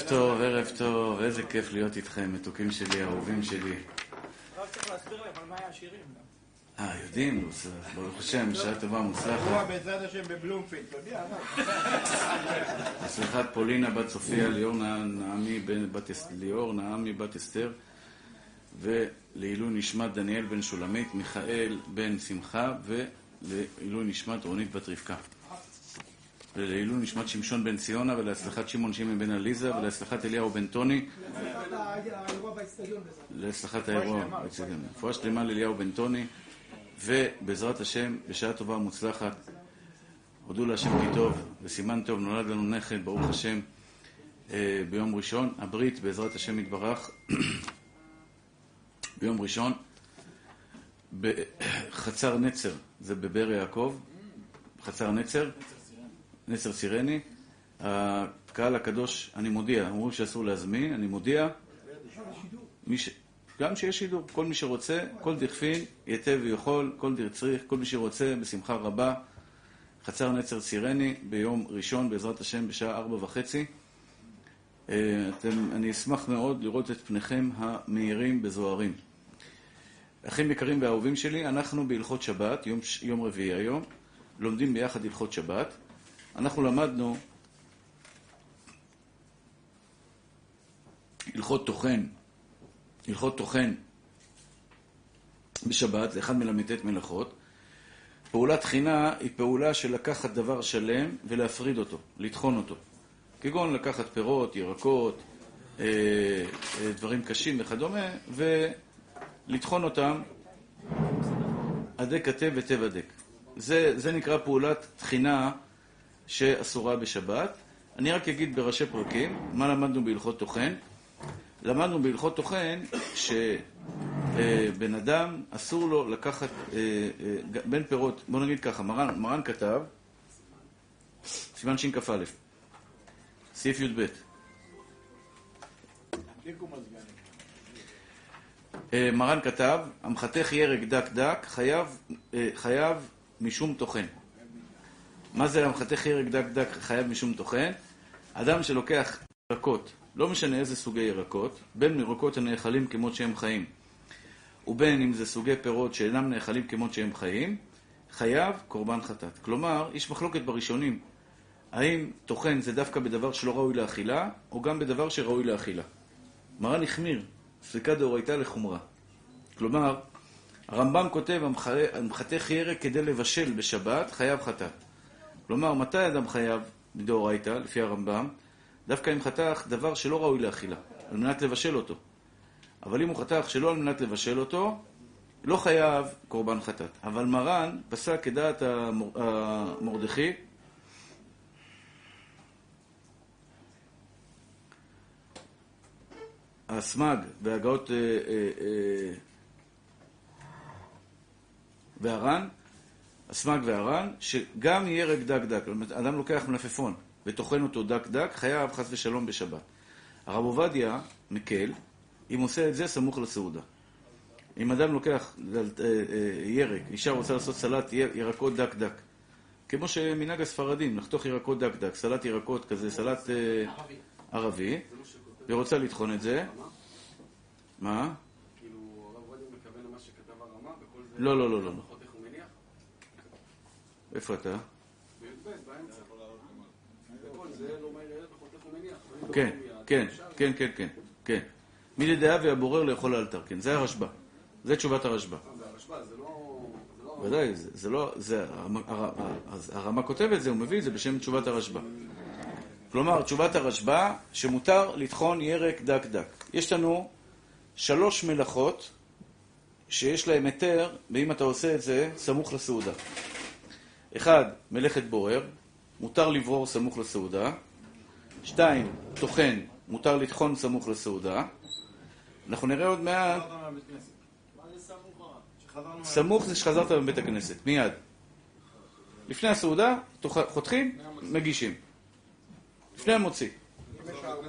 ערב טוב, ערב טוב, איזה כיף להיות איתכם, מתוקים שלי, אהובים שלי. רק צריך להסביר להם על מה היה השירים. אה, יודעים, ברוך השם, בשעה טובה הוא מוצלחת. בעזרת השם בבלומפילד, אתה יודע, מה? הצלחת פולינה בת סופיה, ליאור נעמי בת אסתר, ולעילוי נשמת דניאל בן שולמית, מיכאל בן שמחה, ולעילוי נשמת רונית בת רבקה. ולעילוי נשמת שמשון בן ציונה, ולהצלחת שמעון שמעון בן עליזה, ולהצלחת אליהו בן טוני, באצטדיון להצלחת האירוע. רפואה שלמה לאליהו בן טוני, ובעזרת השם, בשעה טובה ומוצלחת, הודו להשם כי טוב, וסימן טוב, נולד לנו נכד, ברוך השם, אה, ביום ראשון. הברית, בעזרת השם יתברך, ביום ראשון, בחצר נצר, זה בבאר יעקב, חצר נצר, נצר סירני. הקהל הקדוש, אני מודיע, אמרו שאסור להזמין, אני מודיע, ש... גם שיש שידור, כל מי שרוצה, כל דכפין, ייתי ויכול, כל דיר צריך, כל מי שרוצה, בשמחה רבה. חצר נצר סירני, ביום ראשון, בעזרת השם, בשעה ארבע וחצי. אה, אתם, אני אשמח מאוד לראות את פניכם המאירים בזוהרים. אחים יקרים ואהובים שלי, אנחנו בהלכות שבת, יום, יום רביעי היום, לומדים ביחד הלכות שבת. אנחנו למדנו הלכות טוחן, הלכות טוחן בשבת, זה אחד מל"ט מלאכות. פעולת תחינה היא פעולה של לקחת דבר שלם ולהפריד אותו, לטחון אותו. כגון לקחת פירות, ירקות, אה, אה, דברים קשים וכדומה, ולטחון אותם הדק וטב הדק. זה, זה נקרא פעולת תחינה שאסורה בשבת. אני רק אגיד בראשי פרקים מה למדנו בהלכות טוחן. למדנו בהלכות טוחן שבן אדם אסור לו לקחת אה, אה, בין פירות, בוא נגיד ככה, מרן, מרן כתב, סימן שכ"א, סעיף י"ב. אה, מרן כתב, המחתך ירק דק דק חייב, חייב משום טוחן. מה זה המחתך ירק דק דק חייב משום טוחן? אדם שלוקח ירקות, לא משנה איזה סוגי ירקות, בין ירקות הנאכלים כמות שהם חיים, ובין אם זה סוגי פירות שאינם נאכלים כמות שהם חיים, חייב קורבן חטאת. כלומר, יש מחלוקת בראשונים, האם טוחן זה דווקא בדבר שלא ראוי לאכילה, או גם בדבר שראוי לאכילה. מרן החמיר, ספיקה דאורייתא לחומרה. כלומר, הרמב"ם כותב, "המח- המחתך ירק כדי לבשל בשבת, חייב חטאת. כלומר, מתי אדם חייב מדאורייתא, לפי הרמב"ם? דווקא אם חתך דבר שלא ראוי לאכילה, על מנת לבשל אותו. אבל אם הוא חתך שלא על מנת לבשל אותו, לא חייב קורבן חטאת. אבל מרן פסק כדעת המור- המרדכי, הסמ"ג אה, אה, אה, והר"ן, הסמ"ג והר"ן, שגם ירק דק דק, אומרת, אדם לוקח מלפפון וטוחן אותו דק דק, חייב חס ושלום בשבת. הרב עובדיה מקל, אם עושה את זה סמוך לסעודה. אם אדם לוקח אה, אה, ירק, אישה רוצה לעשות סלט יר- ירקות דק דק, כמו שמנהג הספרדים, לחתוך ירקות דק דק, סלט ירקות כזה, סלט אה, ערבי, והיא רוצה לטחון את זה, מה? כאילו, הרב עובדיה מכוון למה שכתב הרמ"א, בכל זה... לא, לא, לא, לא. פחות איך הוא מניח? איפה אתה? בי"ב, באמצע. בכל זה לא מהיר ילד פחות איך הוא מניח. לא כן, כן. כן, כן, כן, כן. מי לדעה והבורר לאכול לאלתר, כן, זה הרשב"א. זה תשובת הרשב"א. זה הרשב"א, זה לא... זה לא... ודאי, זה, זה זה, הרמ- הר- אז הרמ"א כותב את זה, הוא מביא את זה בשם תשובת הרשב"א. כלומר, תשובת הרשב"א, שמותר לטחון ירק דק דק. יש לנו שלוש מלאכות שיש להם היתר, ואם אתה עושה את זה, סמוך לסעודה. אחד, מלאכת בורר, מותר לברור סמוך לסעודה. שתיים, טוחן, מותר לטחון סמוך לסעודה. אנחנו נראה עוד מעט, סמוך זה שחזרת מבית הכנסת, מיד. לפני הסעודה, חותכים, מגישים. לפני המוציא.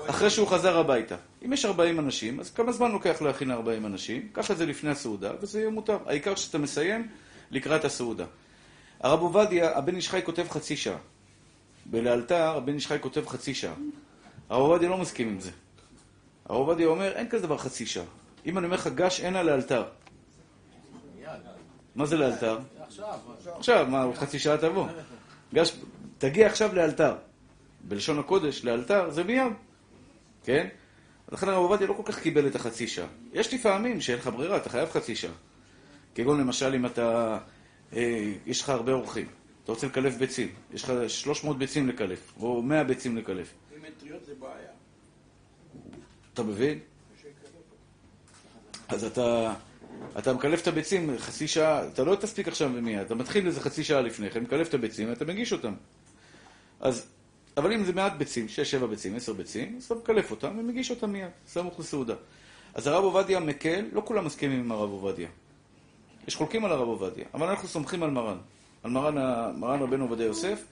אחרי שהוא חזר הביתה. אם יש 40 אנשים, אז כמה זמן לוקח להכין 40 אנשים? קח את זה לפני הסעודה, וזה יהיה מותר. העיקר שאתה מסיים לקראת הסעודה. הרב עובדיה, הבן איש חי כותב חצי שעה. בלאלתר, הבן איש חי כותב חצי שעה. הרב עובדיה לא מסכים עם זה. הרב עובדיה אומר, אין כזה דבר חצי שעה. אם אני אומר לך גש הנה לאלתר. מה זה לאלתר? עכשיו, מה, עוד חצי שעה תבוא. גש, תגיע עכשיו לאלתר. בלשון הקודש, לאלתר, זה מיד. כן? לכן הרב עובדיה לא כל כך קיבל את החצי שעה. יש לפעמים שאין לך ברירה, אתה חייב חצי שעה. כגון למשל אם אתה, יש לך הרבה אורחים, אתה רוצה לקלף ביצים, יש לך 300 ביצים לקלף, או 100 ביצים לקלף. אם אין טריות זה בעיה. אתה מבין? אז אתה, אתה מקלף את הביצים חצי שעה, אתה לא תספיק עכשיו ומיד, אתה מתחיל איזה חצי שעה לפני כן, מקלף את הביצים ואתה מגיש אותם. אז, אבל אם זה מעט ביצים, 6-7 ביצים, 10 ביצים, אז אתה מקלף אותם ומגיש אותם מיד, סמוך לסעודה. אז הרב עובדיה מקל, לא כולם מסכימים עם הרב עובדיה. יש חולקים על הרב עובדיה, אבל אנחנו סומכים על מרן, על מרן, מרן רבנו עובדיה יוסף,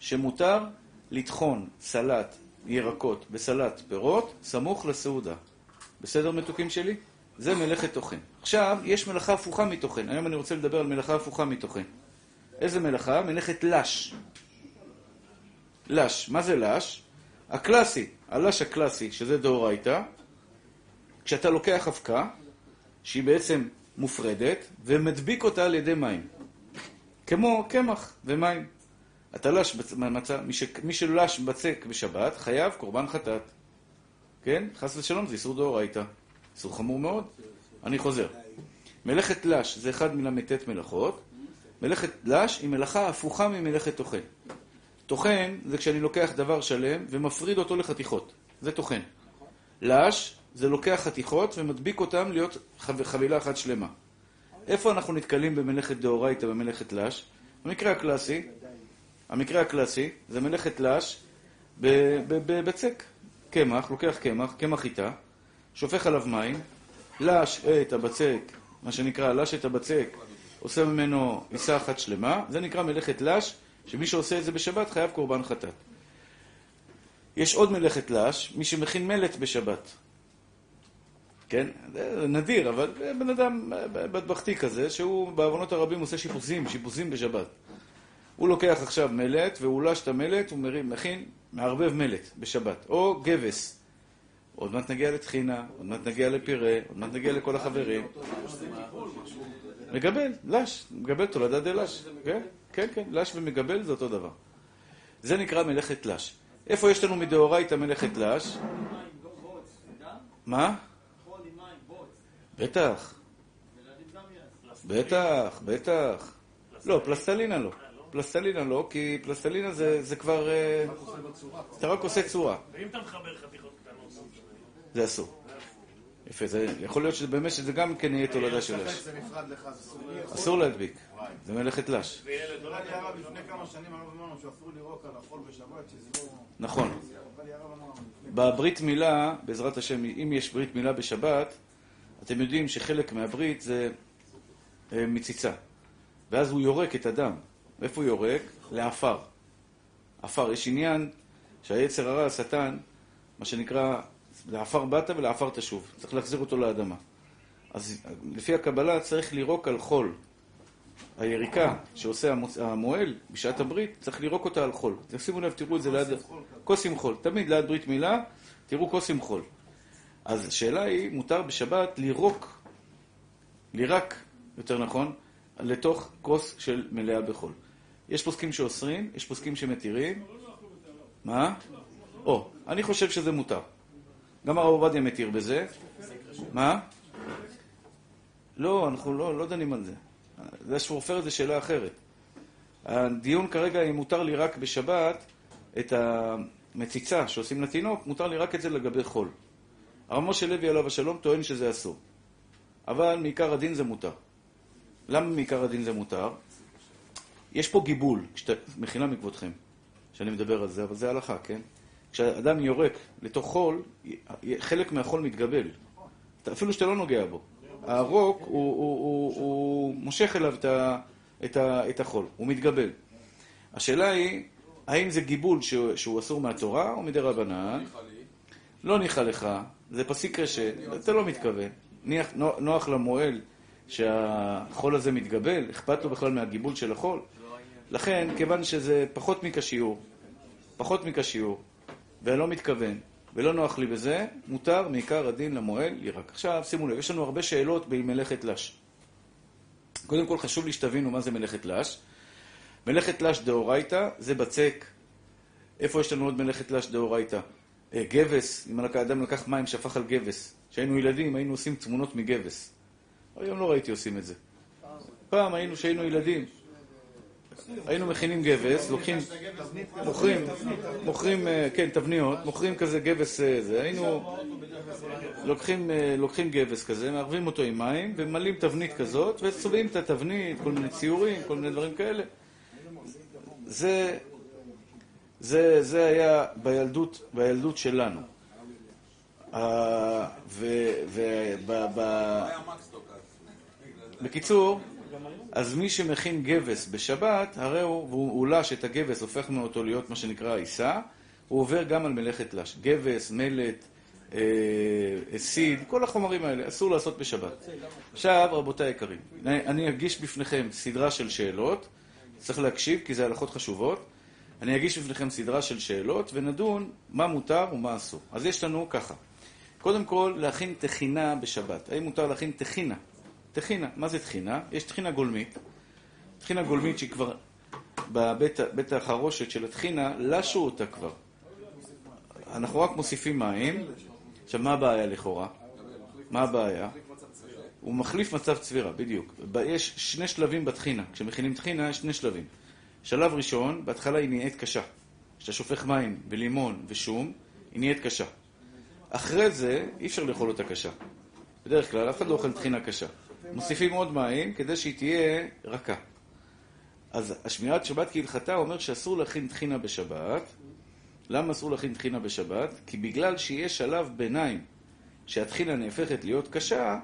שמותר לטחון סלט ירקות בסלט פירות סמוך לסעודה. בסדר מתוקים שלי? זה מלאכת טוחן. עכשיו, יש מלאכה הפוכה מטוחן. היום אני רוצה לדבר על מלאכה הפוכה מטוחן. איזה מלאכה? מלאכת לש. לש. מה זה לש? הקלאסי, הלש הקלאסי, שזה דאורייתא, כשאתה לוקח אבקה, שהיא בעצם מופרדת, ומדביק אותה על ידי מים. כמו קמח ומים. אתה לש מצה, מי, ש... מי שלש בצק בשבת, חייב קורבן חטאת. כן? חס ושלום, זה איסור דאורייתא. איסור חמור מאוד. אני חוזר. מלאכת לש זה אחד מן ל"ט מלאכות. מלאכת לש היא מלאכה הפוכה ממלאכת טוחן. טוחן זה כשאני לוקח דבר שלם ומפריד אותו לחתיכות. זה טוחן. לש זה לוקח חתיכות ומדביק אותם להיות חב- חבילה אחת שלמה. איפה אנחנו נתקלים במלאכת דאורייתא במלאכת לש? במקרה הקלאסי, המקרה הקלאסי זה מלאכת לש בבצק. קמח, לוקח קמח, קמח חיטה, שופך עליו מים, לש את הבצק, מה שנקרא לש את הבצק, עושה ממנו עיסה אחת שלמה, זה נקרא מלאכת לש, שמי שעושה את זה בשבת חייב קורבן חטאת. יש עוד מלאכת לש, מי שמכין מלט בשבת. כן? זה נדיר, אבל בן אדם בטבחתי כזה, שהוא בעוונות הרבים עושה שיפוצים, שיפוצים בשבת. הוא לוקח עכשיו מלט, והוא לש את המלט, הוא מרים, מכין, מערבב מלט בשבת. או גבס. עוד מעט נגיע לטחינה, עוד מעט נגיע לפירה, עוד מעט נגיע לכל החברים. מגבל, לש, מגבל תולדה דלש. כן, כן, כן, לש ומגבל זה אותו דבר. זה נקרא מלאכת לש. איפה יש לנו מדאורייתא מלאכת לש? מה? בטח. בטח, בטח. לא, פלסטלינה לא. פלסטלינה לא, כי פלסטלינה זה, זה כבר... אה, אתה רק עושה צורה. ואם אתה מחבר חתיכות קטנות, זה אסור. יפה, זה יכול להיות שבאמת שזה גם כן יהיה תולדה של סודי. אסור להדביק. זה מלאכת לש. לא לא... נכון. בברית מילה, בעזרת השם, אם יש ברית מילה בשבת, אתם יודעים שחלק מהברית זה אה, מציצה. ואז הוא יורק את הדם. איפה הוא יורק? לעפר. עפר. יש עניין שהיצר הרע, השטן, מה שנקרא, לעפר באת ולעפר תשוב. צריך להחזיר אותו לאדמה. אז לפי הקבלה צריך לירוק על חול. היריקה שעושה המוהל בשעת הברית, צריך לירוק אותה על חול. תשימו לב, תראו את זה ליד... כוס עם חול. תמיד ליד ברית מילה, תראו כוס עם חול. אז השאלה היא, מותר בשבת לירוק, לירק, יותר נכון, לתוך כוס של מלאה בחול. יש פוסקים שאוסרים, יש פוסקים שמתירים. מה? או, אני חושב שזה מותר. גם הרב עובדיה מתיר בזה. מה? לא, אנחנו לא, לא דנים על זה. זה שפורפרת זה שאלה אחרת. הדיון כרגע אם מותר לי רק בשבת את המציצה שעושים לתינוק, מותר לי רק את זה לגבי חול. הרב משה לוי עליו השלום טוען שזה אסור. אבל מעיקר הדין זה מותר. למה מעיקר הדין זה מותר? יש פה גיבול, כשאתה, מחילה מכבודכם, שאני מדבר על זה, אבל זה הלכה, כן? כשאדם יורק לתוך חול, חלק מהחול מתגבל. אפילו שאתה לא נוגע בו. הרוק, הוא, הוא, הוא, הוא מושך אליו את, ה, את, ה, את החול, הוא מתגבל. השאלה היא, האם זה גיבול שהוא, שהוא אסור מהתורה או מדי רבנן? לא ניחא לך, זה פסיק רשת, אתה לא מתכוון. נוח, נוח למועל שהחול הזה מתגבל, אכפת לו בכלל מהגיבול של החול. לכן, כיוון שזה פחות מכשיור, פחות מכשיור, ולא מתכוון, ולא נוח לי בזה, מותר מעיקר הדין למועל ירק. עכשיו, שימו לב, יש לנו הרבה שאלות במלאכת לש. קודם כל חשוב לי שתבינו מה זה מלאכת לש. מלאכת לש דאורייתא זה בצק. איפה יש לנו עוד מלאכת לש דאורייתא? אה, גבס, אם האדם לקח מים, שפך על גבס. כשהיינו ילדים היינו עושים תמונות מגבס. היום לא ראיתי עושים את זה. פעם היינו, כשהיינו ילדים, היינו מכינים גבס, לוקחים, מוכרים, מוכרים, אה, כן, תבניות, מוכרים כזה גבס, אה, זה, היינו, לוקחים, לוקחים גבס כזה, מערבים אותו עם מים, וממלאים תבנית כזאת, וצובעים את התבנית, כל מיני ציורים, כל מיני דברים כאלה. זה, זה, זה היה בילדות, בילדות שלנו. ב... בקיצור, אז מי שמכין גבס בשבת, הרי הוא, והוא לש את הגבס, הופך מאותו להיות מה שנקרא עיסה, הוא עובר גם על מלאכת לש. גבס, מלט, אה, סיד, כל החומרים האלה, אסור לעשות בשבת. עכשיו, רבותיי היקרים, אני אגיש בפניכם סדרה של שאלות, צריך להקשיב כי זה הלכות חשובות. אני אגיש בפניכם סדרה של שאלות ונדון מה מותר ומה אסור. אז יש לנו ככה, קודם כל, להכין טחינה בשבת. האם מותר להכין טחינה? טחינה, מה זה טחינה? יש טחינה גולמית. טחינה גולמית שהיא כבר בבית החרושת של הטחינה, לשו אותה כבר. אנחנו רק מוסיפים מים. עכשיו, מה הבעיה לכאורה? מה הבעיה? הוא מחליף מצב צבירה, בדיוק. יש שני שלבים בטחינה. כשמכינים טחינה, יש שני שלבים. שלב ראשון, בהתחלה היא נהיית קשה. כשאתה שופך מים ולימון ושום, היא נהיית קשה. אחרי זה, אי אפשר לאכול אותה קשה. בדרך כלל, אף אחד לא אוכל טחינה קשה. מוסיפים עוד מים כדי שהיא תהיה רכה. אז השמירת שבת כהלכתה אומר שאסור להכין טחינה בשבת. למה אסור להכין טחינה בשבת? כי בגלל שיש שלב ביניים שהטחינה נהפכת להיות קשה,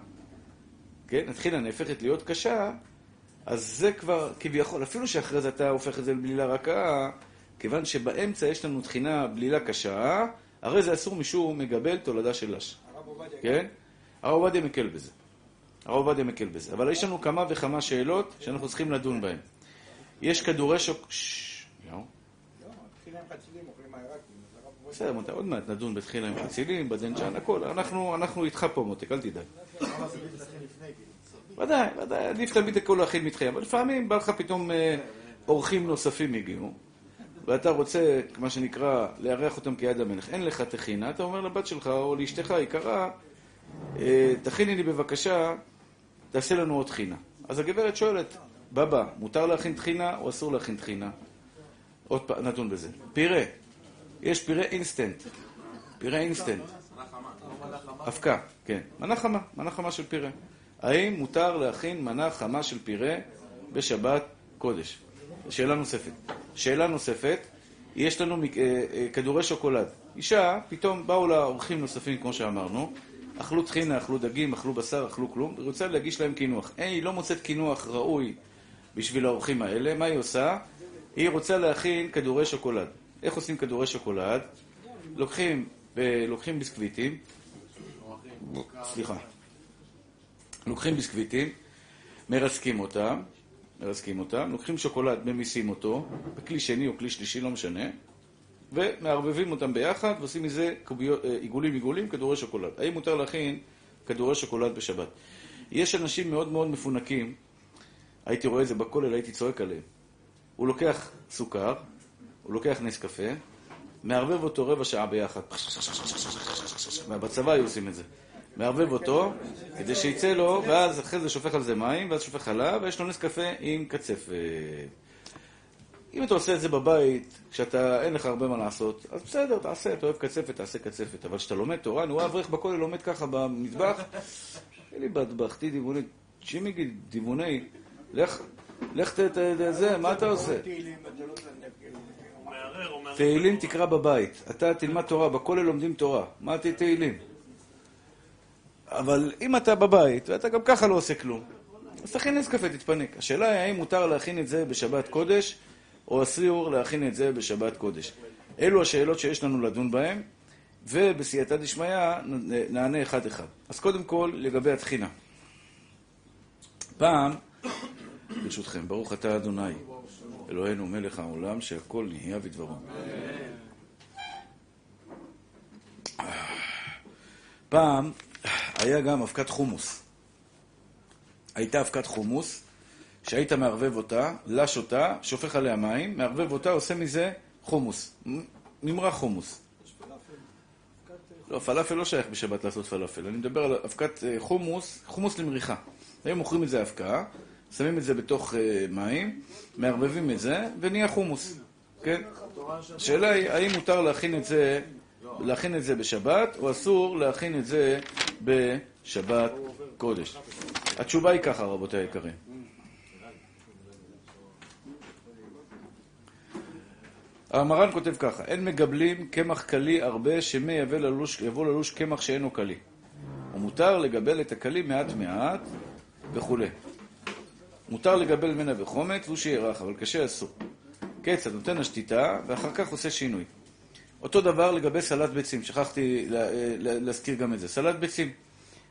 כן, הטחינה נהפכת להיות קשה, אז זה כבר כביכול, אפילו שאחרי זה אתה הופך את זה לבלילה רכה, כיוון שבאמצע יש לנו טחינה בלילה קשה, הרי זה אסור משום מגבל תולדה של לש. כן? הרב עובדיה מקל בזה. הרב עובדיה מקל בזה. אבל יש לנו כמה וכמה שאלות שאנחנו צריכים לדון בהן. יש כדורי שוק... בסדר, מותק, עוד מעט נדון בתחילה עם חצילים, בדנצ'ן, הכל. אנחנו איתך פה, מותק, אל תדאג. ודאי, ודאי, עדיף תמיד הכל להכין מתחילה, אבל לפעמים בא לך פתאום אה, אורחים נוספים הגיעו. ואתה רוצה, מה שנקרא, לארח אותם כיד המלך, אין לך טחינה, אתה אומר לבת שלך או לאשתך היקרה, אה, תכיני לי בבקשה, תעשה לנו עוד טחינה. אז הגברת שואלת, בבא, מותר להכין טחינה או אסור להכין טחינה? עוד פעם, נדון בזה. פירה, יש פירה אינסטנט. פירה אינסטנט. אבקה, כן. מנה חמה, מנה חמה של פירה. האם מותר להכין מנה חמה של פירה בשבת קודש? שאלה נוספת. שאלה נוספת, יש לנו אה, אה, כדורי שוקולד. אישה, פתאום באו לה אורחים נוספים, כמו שאמרנו, אכלו טחינה, אכלו דגים, אכלו בשר, אכלו כלום, היא רוצה להגיש להם קינוח. היא לא מוצאת קינוח ראוי בשביל האורחים האלה, מה היא עושה? היא רוצה להכין כדורי שוקולד. איך עושים כדורי שוקולד? לוקחים, אה, לוקחים ביסקוויטים, סליחה, לוקחים ביסקוויטים, מרסקים אותם, מרסקים אותם, לוקחים שוקולד, ממיסים אותו, בכלי שני או כלי שלישי, לא משנה, ומערבבים אותם ביחד ועושים מזה אה, עיגולים עיגולים, כדורי שוקולד. האם מותר להכין כדורי שוקולד בשבת? יש אנשים מאוד מאוד מפונקים, הייתי רואה את זה בכולל, הייתי צועק עליהם. הוא לוקח סוכר, הוא לוקח נס קפה, מערבב אותו רבע שעה ביחד. בצבא היו עושים את זה. מערבב אותו, כדי שיצא לו, ואז אחרי זה שופך על זה מים, ואז שופך חלב, ויש לו נס קפה עם קצפת. אם אתה עושה את זה בבית, כשאתה, אין לך הרבה מה לעשות, אז בסדר, תעשה, אתה אוהב קצפת, תעשה קצפת. אבל כשאתה לומד תורה, אני רואה אברך בכולל לומד ככה במטבח, אין לי בטבחתי דיווני, שימיגי דיווני, לך, לך ת... זה, מה אתה עושה? תהילים תקרא בבית. אתה תלמד תורה, בכולל לומדים תורה. מה תהילים? אבל אם אתה בבית, ואתה גם ככה לא עושה כלום, אז תכין נס קפה, תתפנק. השאלה היא האם מותר להכין את זה בשבת קודש, או אסור להכין את זה בשבת קודש. אלו השאלות שיש לנו לדון בהן, ובסייעתא דשמיא נענה אחד-אחד. אז קודם כל, לגבי התחינה. פעם, ברשותכם, ברוך אתה אדוני, אלוהינו מלך העולם, שהכל נהיה בדברו. פעם היה גם אבקת חומוס. הייתה אבקת חומוס, שהיית מערבב אותה, לש אותה, שופך עליה מים, מערבב אותה, עושה מזה חומוס. ממרח חומוס. לא, פלאפל לא שייך בשבת לעשות פלאפל. אני מדבר על אבקת אה, חומוס, חומוס למריחה. היו מוכרים את זה אבקה, שמים את זה בתוך אה, מים, מערבבים את זה, ונהיה חומוס. כן? השאלה היא, האם מותר להכין את זה, להכין את זה בשבת, או אסור להכין את זה בשבת קודש? התשובה היא ככה, רבותיי היקרים. המרן כותב ככה, אין מגבלים קמח קלי הרבה שמא יבוא ללוש, ללוש קמח שאינו קלי. ומותר לגבל את הקלי מעט מעט וכולי. מותר לגבל ממנה בחומץ, והוא שירח, אבל קשה אסור. כיצד נותן השתיתה, ואחר כך עושה שינוי. אותו דבר לגבי סלט ביצים, שכחתי לה, לה, להזכיר גם את זה. סלט ביצים.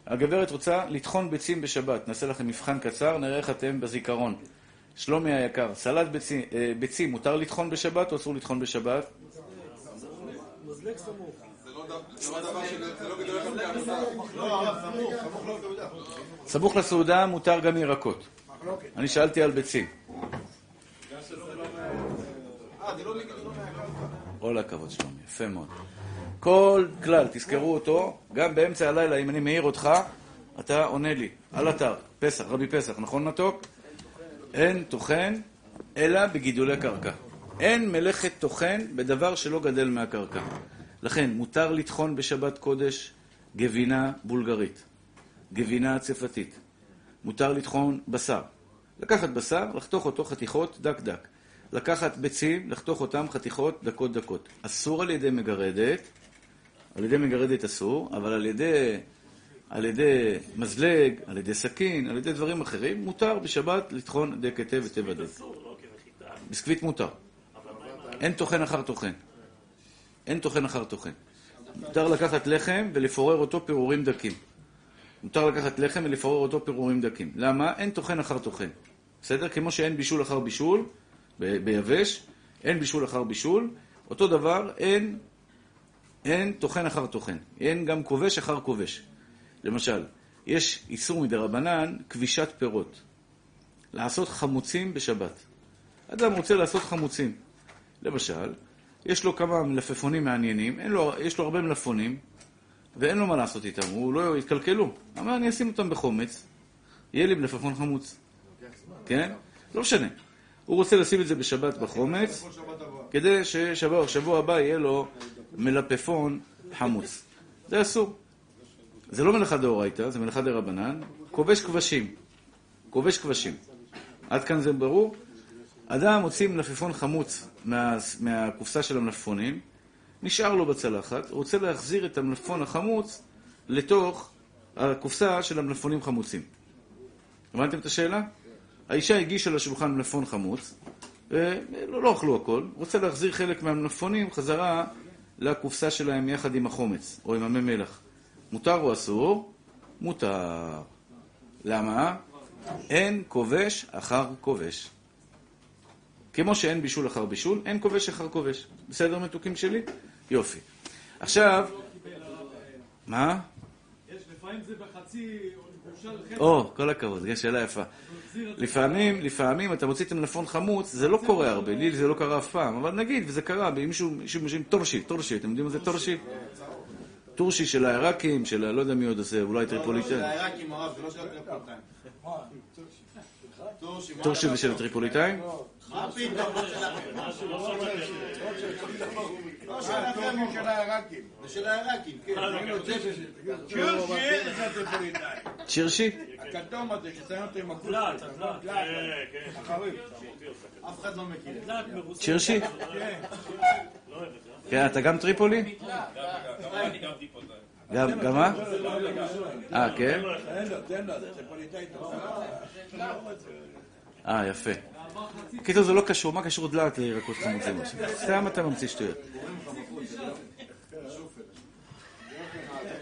הגברת רוצה לטחון ביצים בשבת. נעשה לכם מבחן קצר, נראה איך אתם בזיכרון. שלומי היקר, סלט ביצים, אה, ביצים מותר לטחון בשבת או אסור לטחון בשבת? מזלג סמוך. לסעודה מותר גם ירקות. אני שאלתי על ביצים. כל הכבוד, שלומי, יפה מאוד. כל כלל, תזכרו אותו, גם באמצע הלילה, אם אני מעיר אותך, אתה עונה לי, על אתר, פסח, רבי פסח, נכון מתוק? אין טוחן, אלא בגידולי קרקע. אין מלאכת טוחן בדבר שלא גדל מהקרקע. לכן, מותר לטחון בשבת קודש גבינה בולגרית, גבינה צפתית. מותר לטחון בשר. לקחת בשר, לחתוך אותו חתיכות דק דק. לקחת ביצים, לחתוך אותם חתיכות דקות דקות. אסור על ידי מגרדת, על ידי מגרדת אסור, אבל על ידי, על ידי מזלג, על ידי סכין, על ידי דברים אחרים, מותר בשבת לטחון דק היטב היטב הדק. ביסקוויט מותר. אין טוחן אחר טוחן. אין טוחן אחר טוחן. מותר לקחת לחם ולפורר אותו פירורים דקים. מותר לקחת לחם ולפורר אותו פירורים דקים. למה? אין טוחן אחר טוחן. בסדר? כמו שאין בישול אחר בישול, ביבש, אין בישול אחר בישול, אותו דבר, אין, אין טוחן אחר טוחן. אין גם כובש אחר כובש. למשל, יש איסור מדרבנן, כבישת פירות. לעשות חמוצים בשבת. אדם רוצה לעשות חמוצים. למשל, יש לו כמה מלפפונים מעניינים, לו, יש לו הרבה מלפפונים, ואין לו מה לעשות איתם, הוא לא יתקלקלו. אמר, אני אשים אותם בחומץ, יהיה לי מלפפון חמוץ. כן? לא משנה. הוא רוצה לשים את זה בשבת בחומץ. כדי ששבוע הבא יהיה לו מלפפון חמוץ. זה אסור. זה לא מלאכה דאורייתא, זה מלאכה דרבנן. כובש כבשים. כובש כבשים. עד כאן זה ברור? אדם מוציא מלפפון חמוץ מה, מהקופסה של המלפפונים, נשאר לו בצלחת, רוצה להחזיר את המלפפון החמוץ לתוך הקופסה של המלפפונים חמוצים. הבנתם את השאלה? האישה הגישה לשולחן מלפפון חמוץ, ולא לא אכלו הכל, רוצה להחזיר חלק מהמלפפונים חזרה לקופסה שלהם יחד עם החומץ, או עם המי מלח. מותר או אסור? מותר. למה? אין כובש אחר כובש. כמו שאין בישול אחר בישול, אין כובש אחר כובש. בסדר, מתוקים שלי? יופי. עכשיו, מה? יש, לפעמים זה בחצי, או כל הכבוד, זו שאלה יפה. לפעמים, לפעמים אתה מוציא את המלפפון חמוץ, זה לא קורה הרבה, לי זה לא קרה אף פעם, אבל נגיד, וזה קרה, מישהו, מישהו, מישהו, טורשי, טורשי, אתם יודעים מה זה טורשי? טורשי של העיראקים, של. לא יודע מי עוד עושה, אולי טריפוליטאים. זה העיראקים הרב, זה לא של הטריפוליטאים. טורשי זה של הטריפוליטאים? מה פתאום? לא שלכם, לא של העיראקים. זה של העיראקים, כן. צ'ירשי? הכתום הזה ששמים אותו עם. חביב. אף אחד לא מכיר. צ'ירשי? כן, אתה גם טריפולי? גם, גם מה? אה, כן? אה, יפה. קיצור, זה לא קשור, מה קשור דלעת לירקות חמוצים? סתם אתה ממציא שטויות.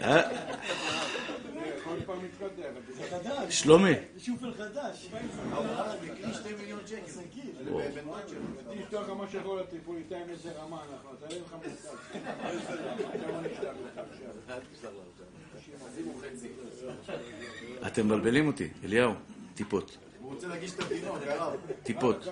אה? שלומי. אתם מבלבלים אותי, אליהו, טיפות. הוא רוצה להגיש את התינוק, הרב. טיפות.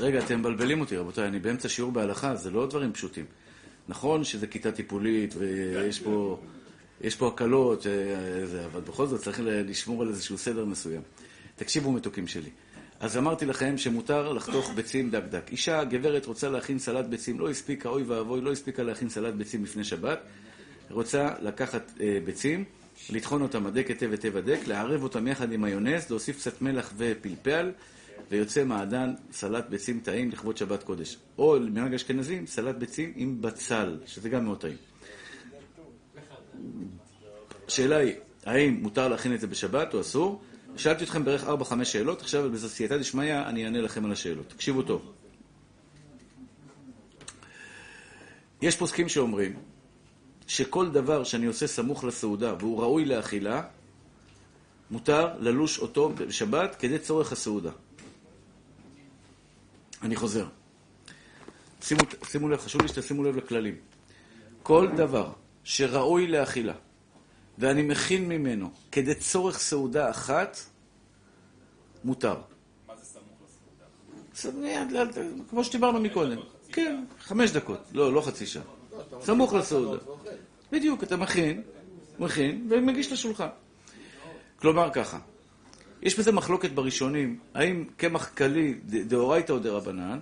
רגע, אתם מבלבלים אותי, רבותיי, אני באמצע שיעור בהלכה, זה לא דברים פשוטים. נכון שזה כיתה טיפולית, ויש פה, יש פה הקלות, אה, זה, אבל בכל זאת צריך לשמור על איזשהו סדר מסוים. תקשיבו, מתוקים שלי. אז אמרתי לכם שמותר לחתוך ביצים דק דק. אישה, גברת, רוצה להכין סלט ביצים, לא הספיקה, אוי ואבוי, לא הספיקה להכין סלט ביצים לפני שבת. רוצה לקחת אה, ביצים, לטחון אותם הדק היטב היטב הדק, לערב אותם יחד עם מיונז, להוסיף קצת מלח ופלפל, ויוצא מעדן סלט ביצים טעים לכבוד שבת קודש. או מנהג אשכנזים, סלט ביצים עם בצל, שזה גם מאוד טעים. השאלה היא, האם מותר להכין את זה בשבת או אסור? שאלתי אתכם בערך 4-5 שאלות, עכשיו בסייעתא דשמיא אני אענה לכם על השאלות. תקשיבו טוב. יש פוסקים שאומרים שכל דבר שאני עושה סמוך לסעודה והוא ראוי לאכילה, מותר ללוש אותו בשבת כדי צורך הסעודה. אני חוזר. שימו, שימו לב, חשוב לי שתשימו לב לכללים. כל דבר שראוי לאכילה ואני מכין ממנו כדי צורך סעודה אחת, מותר. מה זה סמוך לסעודה? סעודה, כמו שדיברנו מקודם. כן, חמש דקות. לא, לא חצי שעה. סמוך לסעודה. בדיוק, אתה מכין, מכין, ומגיש לשולחן. כלומר ככה, יש בזה מחלוקת בראשונים, האם קמח קלי דאורייתא או דרבנן?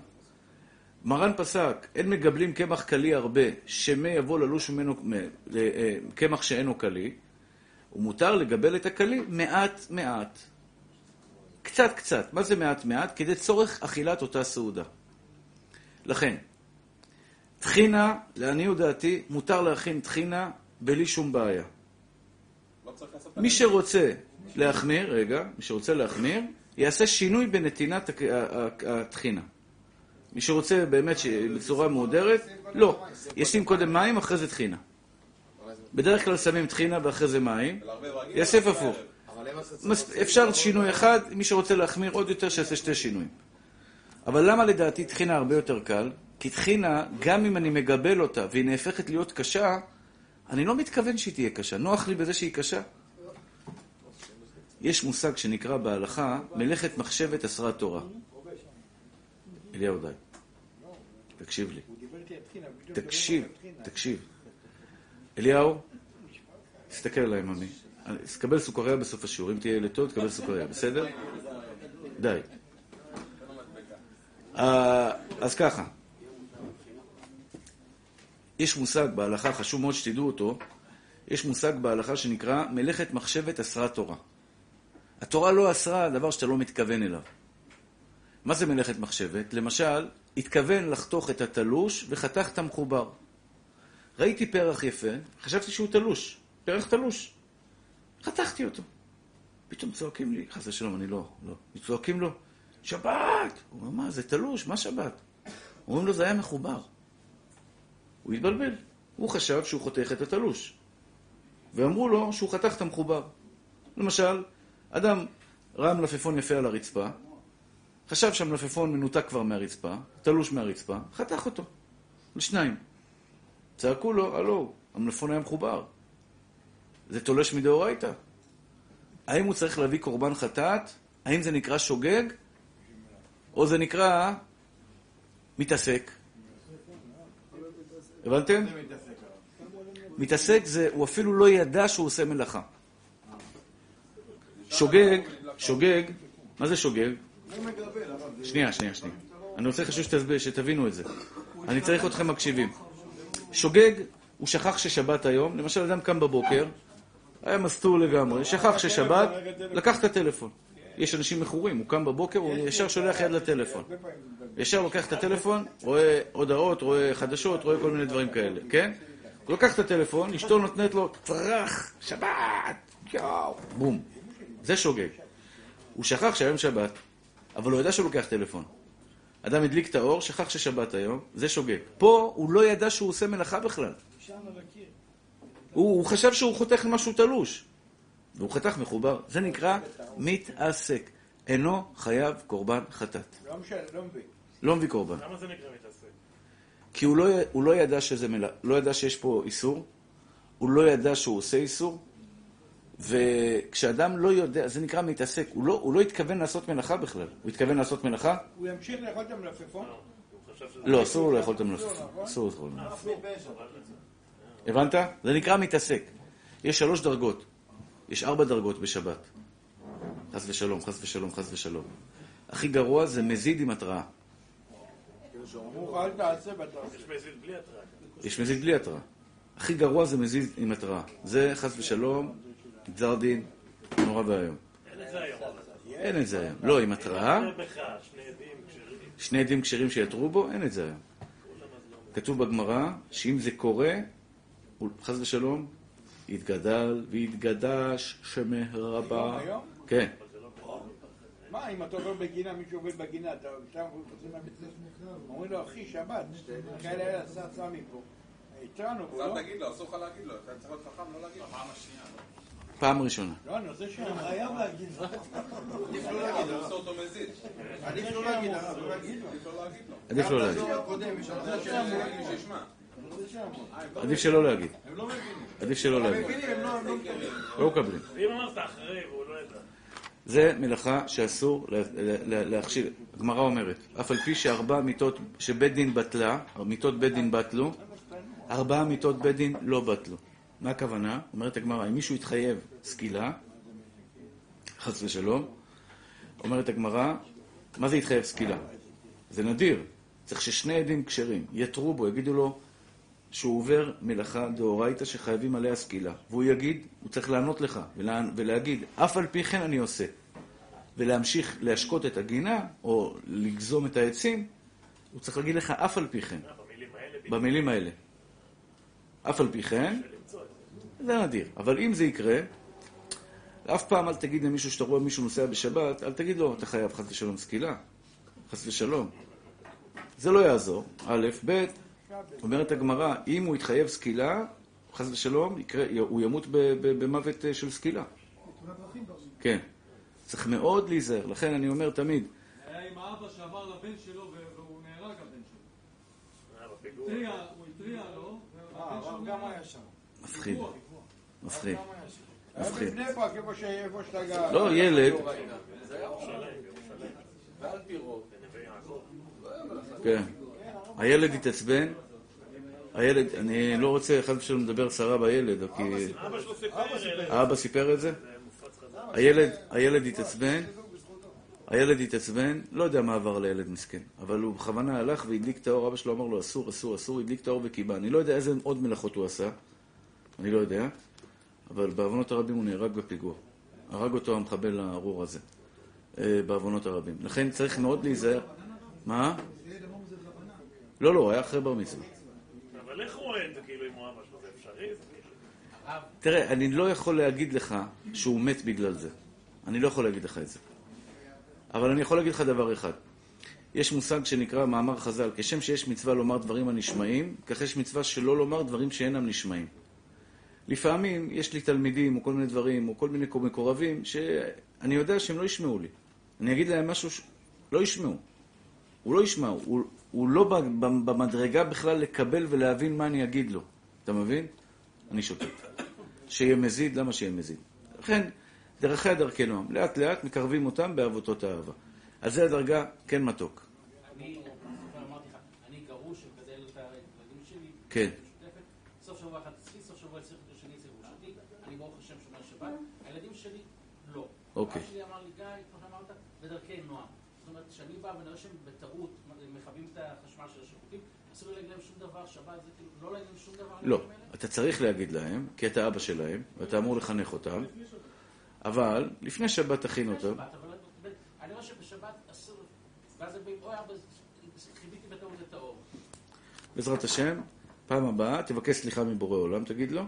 מרן פסק, אין מגבלים קמח קלי הרבה, שמא יבוא ללוש ממנו ל- אה, קמח שאינו קלי, ומותר לגבל את הקלי מעט מעט. קצת קצת. מה זה מעט מעט? כדי צורך אכילת אותה סעודה. לכן, טחינה, לעניות דעתי, מותר להכין טחינה בלי שום בעיה. לא. מי שרוצה להחמיר, רגע, מי שרוצה להחמיר, יעשה שינוי בנתינת הטחינה. מי שרוצה באמת בצורה מהודרת, לא. ישים קודם מים, אחרי זה טחינה. בדרך כלל שמים טחינה ואחרי זה מים. יאסף הפוך. אפשר שינוי אחד, מי שרוצה להחמיר עוד יותר, שיעשה שתי שינויים. אבל למה לדעתי טחינה הרבה יותר קל? כי טחינה, גם אם אני מגבל אותה והיא נהפכת להיות קשה, אני לא מתכוון שהיא תהיה קשה. נוח לי בזה שהיא קשה. יש מושג שנקרא בהלכה מלאכת מחשבת אסרת תורה. אליהו די. תקשיב לי. תקשיב, תקשיב. אליהו, תסתכל עליי, ממי. תקבל סוכריה בסוף השיעור. אם תהיה ילד טוב, תקבל סוכריה, בסדר? די. אה, אז ככה. יש מושג בהלכה, חשוב מאוד שתדעו אותו, יש מושג בהלכה שנקרא מלאכת מחשבת אסרה תורה. התורה לא אסרה דבר שאתה לא מתכוון אליו. מה זה מלאכת מחשבת? למשל, התכוון לחתוך את התלוש וחתך את המחובר. ראיתי פרח יפה, חשבתי שהוא תלוש, פרח תלוש. חתכתי אותו. פתאום צועקים לי, חס ושלום, אני לא, לא. צועקים לו, שבת! הוא אומר, מה, זה תלוש, מה שבת? אומרים לו, זה היה מחובר. הוא התבלבל. הוא חשב שהוא חותך את התלוש. ואמרו לו שהוא חתך את המחובר. למשל, אדם ראה מלפפון יפה על הרצפה, חשב שהמלפפון מנותק כבר מהרצפה, תלוש מהרצפה, חתך אותו. לשניים. צעקו לו, הלו, המלפפון היה מחובר. זה תולש מדאורייתא. האם הוא צריך להביא קורבן חטאת? האם זה נקרא שוגג? או זה נקרא מתעסק? הבנתם? מתעסק זה, הוא אפילו לא ידע שהוא עושה מלאכה. שוגג, שוגג, מה זה שוגג? שנייה, שנייה, שנייה. אני רוצה חשוב שתבינו את זה. אני צריך אתכם מקשיבים. שוגג, הוא שכח ששבת היום, למשל אדם קם בבוקר, היה מסטור לגמרי, שכח ששבת, לקח את הטלפון. יש אנשים מכורים, הוא קם בבוקר, הוא ישר שולח יד לטלפון. ישר לוקח את הטלפון, רואה הודעות, רואה חדשות, רואה כל מיני דברים כאלה, כן? הוא לוקח את הטלפון, אשתו נותנת לו צרח, שבת, יואו, בום. זה שוגג. הוא שכח שהיום שבת, אבל הוא ידע שהוא לוקח טלפון. אדם הדליק את האור, שכח ששבת היום, זה שוגג. פה הוא לא ידע שהוא עושה מלאכה בכלל. הוא, הוא חשב שהוא חותך משהו תלוש. והוא חתך מחובר, זה נקרא מתעסק. אינו חייב קורבן חטאת. לא משנה, לא מבין. לא מביא קורבן. למה זה נקרא מתעסק? כי הוא לא, הוא לא ידע שזה מלא, לא ידע שיש פה איסור, הוא לא ידע שהוא עושה איסור, וכשאדם לא יודע, זה נקרא מתעסק, הוא לא, הוא לא התכוון לעשות מלאכה בכלל. הוא התכוון לעשות מלאכה? הוא ימשיך לאכול את המלפפון? לא, אסור לו לאכול את המלפפון. אסור לאכול את המלפפון. הבנת? זה נקרא מתעסק. יש שלוש דרגות. יש ארבע דרגות בשבת. חס ושלום, חס ושלום, חס ושלום. הכי גרוע זה מזיד עם התראה. יש מזיד בלי התראה. הכי גרוע זה מזיד עם התראה. זה חס ושלום, גזר דין, נורא ואיום. אין את זה היום. זה היום. לא, עם התראה, שני עדים כשרים. שיתרו בו, אין את זה היום. כתוב בגמרא, שאם זה קורה, הוא- חס ושלום, יתגדל ויתגדש שמי רבה. כן. מה, אם אתה עובר בגינה, מישהו עובד בגינה, אתה שם את זה? אומרים לו, אחי, שבת, כאלה היה עשה עשה מפה. התרענו לא? אל תגיד לו, אסור לך להגיד לו, אתה צריך להיות חכם, לא להגיד לו. בפעם השנייה. פעם ראשונה. לא, אני רוצה שהוא חייב להגיד. עדיף לא להגיד, הוא עושה אותו מזיד. עדיף לא להגיד, אבל לא להגיד לו. עדיף לא להגיד. עדיף לא שלא להגיד. עדיף שלא להגיד. מבינים, הם לא- הם לא מקבלים. לא. ואם אמרת אחרי והוא לא ידע. זה מלאכה שאסור לה- לה- להכשיל. הגמרא אומרת, אף על פי שארבע מיתות שבית דין בטלה, מיתות בית דין בטלו, ארבעה מיתות בית דין לא בטלו. מה הכוונה? אומרת הגמרא, אם מישהו התחייב סקילה, חס ושלום, אומרת הגמרא, מה זה התחייב סקילה? זה נדיר. צריך ששני עדים כשרים יתרו בו, יגידו לו שהוא עובר מלאכה דאורייתא שחייבים עליה סקילה. והוא יגיד, הוא צריך לענות לך ולה, ולהגיד, אף על פי כן אני עושה. ולהמשיך להשקות את הגינה, או לגזום את העצים, הוא צריך להגיד לך, אף על פי כן. אה, במילים האלה. אף על פי כן. זה נדיר. אבל אם זה יקרה, אף פעם אל תגיד למישהו שאתה רואה מישהו נוסע בשבת, אל תגיד לו, אתה חייב חס ושלום סקילה. חס ושלום. זה לא יעזור. א', ב', אומרת הגמרא, אם הוא יתחייב סקילה, חס ושלום, יקרה, הוא ימות ב- ב- במוות אה, של סקילה. כן. צריך מאוד להיזהר. לכן אני אומר תמיד, היה עם האבא שאמר לבן שלו והוא נהרג הבן שלו. אה, בפיגור. התריע, הוא התריע לו, והבן שלו הרב גם היה שם. מפחיד. מפחיד. בבני ברק, איפה שאתה גר. לא, ילד. כן. הילד התעצבן. הילד, אני לא רוצה חס ושלום לדבר סרה בילד, כי אבא שלו סיפר, האבא סיפר את זה. הילד, הילד התעצבן, הילד התעצבן, לא יודע מה עבר לילד מסכן, אבל הוא בכוונה הלך והדליק את האור, אבא שלו אמר לו אסור, אסור, אסור, הדליק את האור וקיבה. אני לא יודע איזה עוד מלאכות הוא עשה, אני לא יודע, אבל בעוונות הרבים הוא נהרג בפיגוע. הרג אותו המחבל הארור הזה, אה, בעוונות הרבים. לכן צריך מאוד להיזהר. מה? לא, לא, הוא היה אחרי בר מצווה. אבל איך הוא רואה את זה כאילו אם הוא אבא שלו? זה אפשרי? כאילו- תראה, אני לא יכול להגיד לך שהוא מת בגלל זה. אני לא יכול להגיד לך את זה. אבל אני יכול להגיד לך דבר אחד. יש מושג שנקרא מאמר חז"ל, כשם שיש מצווה לומר דברים הנשמעים, כך יש מצווה שלא לומר דברים שאינם נשמעים. לפעמים יש לי תלמידים או כל מיני דברים, או כל מיני מקורבים, שאני יודע שהם לא ישמעו לי. אני אגיד להם משהו ש... לא ישמעו. הוא לא ישמע, הוא, הוא לא במדרגה בכלל לקבל ולהבין מה אני אגיד לו. אתה מבין? אני שותק. שיהיה מזיד, למה שיהיה מזיד? לכן, דרכיה דרכי נועם. לאט לאט מקרבים אותם בעבותות האהבה. אז זה הדרגה, כן מתוק. אני אני גרוש ומגדל את הילדים שלי. כן. משותפת. סוף שבוע אחד אצלי, סוף שבוע אצלי, חודש שני אצל גרושתי. אני ברוך השם שומר שבת. הילדים שלי, לא. אוקיי. אבא שלי אמר לי, גיא, כמו שאמרת, בדרכי נועם. זאת אומרת, כשאני בא ונראה שהם בטעות מכבים את החשמל של השירותים, אסור להגיד להם שום דבר, שבת זה כאילו, לא להגיד להם שום דבר. לא. אתה צריך להגיד להם, כי אתה אבא שלהם, ואתה אמור לחנך אותם, אבל לפני שבת תכין אותם. אני רואה שבשבת אסור, ואז הם באים, אוי אבא, חיביתי בטעות את האור. בעזרת השם, פעם הבאה תבקש סליחה מבורא עולם, תגיד לו.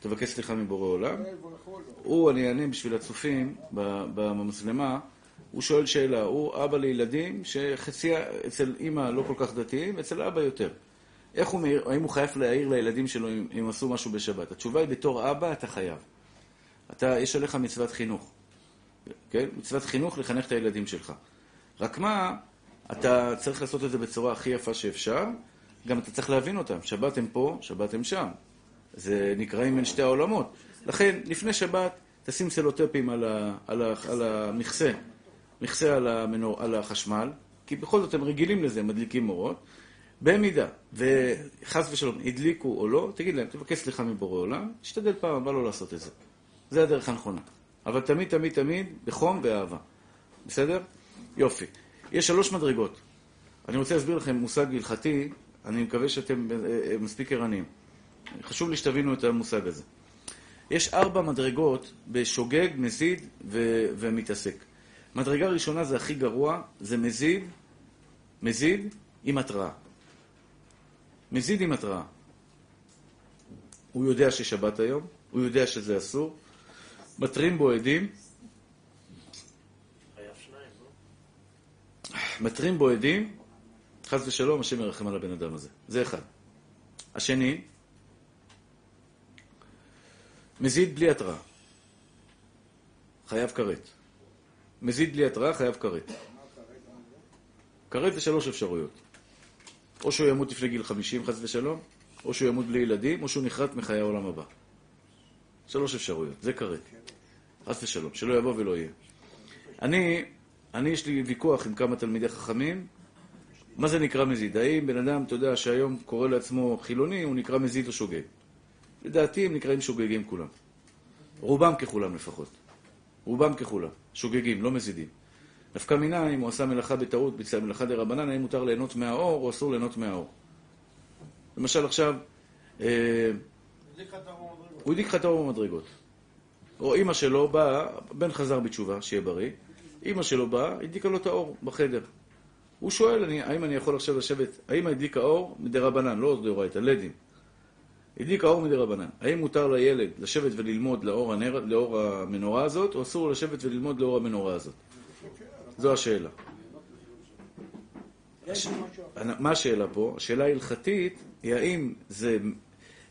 תבקש סליחה מבורא עולם. הוא, אני אענה בשביל הצופים במצלמה, הוא שואל שאלה, הוא אבא לילדים שחצי אצל אימא לא כל כך דתיים, אצל אבא יותר. איך הוא מעיר, האם הוא חייב להעיר לילדים שלו אם, אם עשו משהו בשבת? התשובה היא, בתור אבא אתה חייב. אתה, יש עליך מצוות חינוך. כן? מצוות חינוך לחנך את הילדים שלך. רק מה, אתה צריך לעשות את זה בצורה הכי יפה שאפשר, גם אתה צריך להבין אותם. שבת הם פה, שבת הם שם. זה נקראים בין שתי העולמות. לכן, לפני שבת, תשים סלוטפים על, ה, על, ה, על המכסה, מכסה על, המנור, על החשמל, כי בכל זאת הם רגילים לזה, מדליקים אורות. במידה, וחס ושלום, הדליקו או לא, תגיד להם, תבקש סליחה מבורא עולם, תשתדל פעם הבאה לא לעשות את זה. זה הדרך הנכונה. אבל תמיד, תמיד, תמיד, בחום ואהבה. בסדר? יופי. יש שלוש מדרגות. אני רוצה להסביר לכם מושג הלכתי, אני מקווה שאתם אה, אה, מספיק ערניים. חשוב לי שתבינו את המושג הזה. יש ארבע מדרגות בשוגג, מזיד ו- ומתעסק. מדרגה ראשונה זה הכי גרוע, זה מזיד, מזיד עם התראה. מזיד עם התראה. הוא יודע ששבת היום, הוא יודע שזה אסור, מתרים בו עדים? מתרים בו עדים, חס ושלום, השם ירחם על הבן אדם הזה. זה אחד. השני, מזיד בלי התראה. חייב כרת. מזיד בלי התראה, חייב כרת. כרת זה שלוש אפשרויות. או שהוא ימות לפני גיל 50, חס ושלום, או שהוא ימות בלי ילדים, או שהוא נחרט מחיי העולם הבא. שלוש אפשרויות, זה כרת. חס ושלום, שלא יבוא ולא יהיה. אני, אני יש לי ויכוח עם כמה תלמידי חכמים, מה זה נקרא מזיד? האם בן אדם, אתה יודע, שהיום קורא לעצמו חילוני, הוא נקרא מזיד או שוגג? לדעתי הם נקראים שוגגים כולם. רובם ככולם לפחות. רובם ככולם. שוגגים, לא מזידים. נפקא מינה, אם הוא עשה מלאכה בטעות, ביצע מלאכה דה רבנן, האם מותר ליהנות מהאור או אסור ליהנות מהאור. למשל עכשיו, אה, הוא הדליק לך את האור במדרגות. או אימא שלו באה, בן חזר בתשובה, שיהיה בריא, אימא שלו באה, הדליקה לו את האור בחדר. הוא שואל, אני, האם אני יכול עכשיו לשבת, האם הדליק האור מדרבנן, לא דאורייתא, לדים. הדליק האור מדרבנן. האם מותר לילד לשבת וללמוד לאור, הנר, לאור המנורה הזאת, או אסור לשבת וללמוד לאור המנורה הזאת? זו השאלה. הש... מה השאלה פה? השאלה ההלכתית היא האם זה,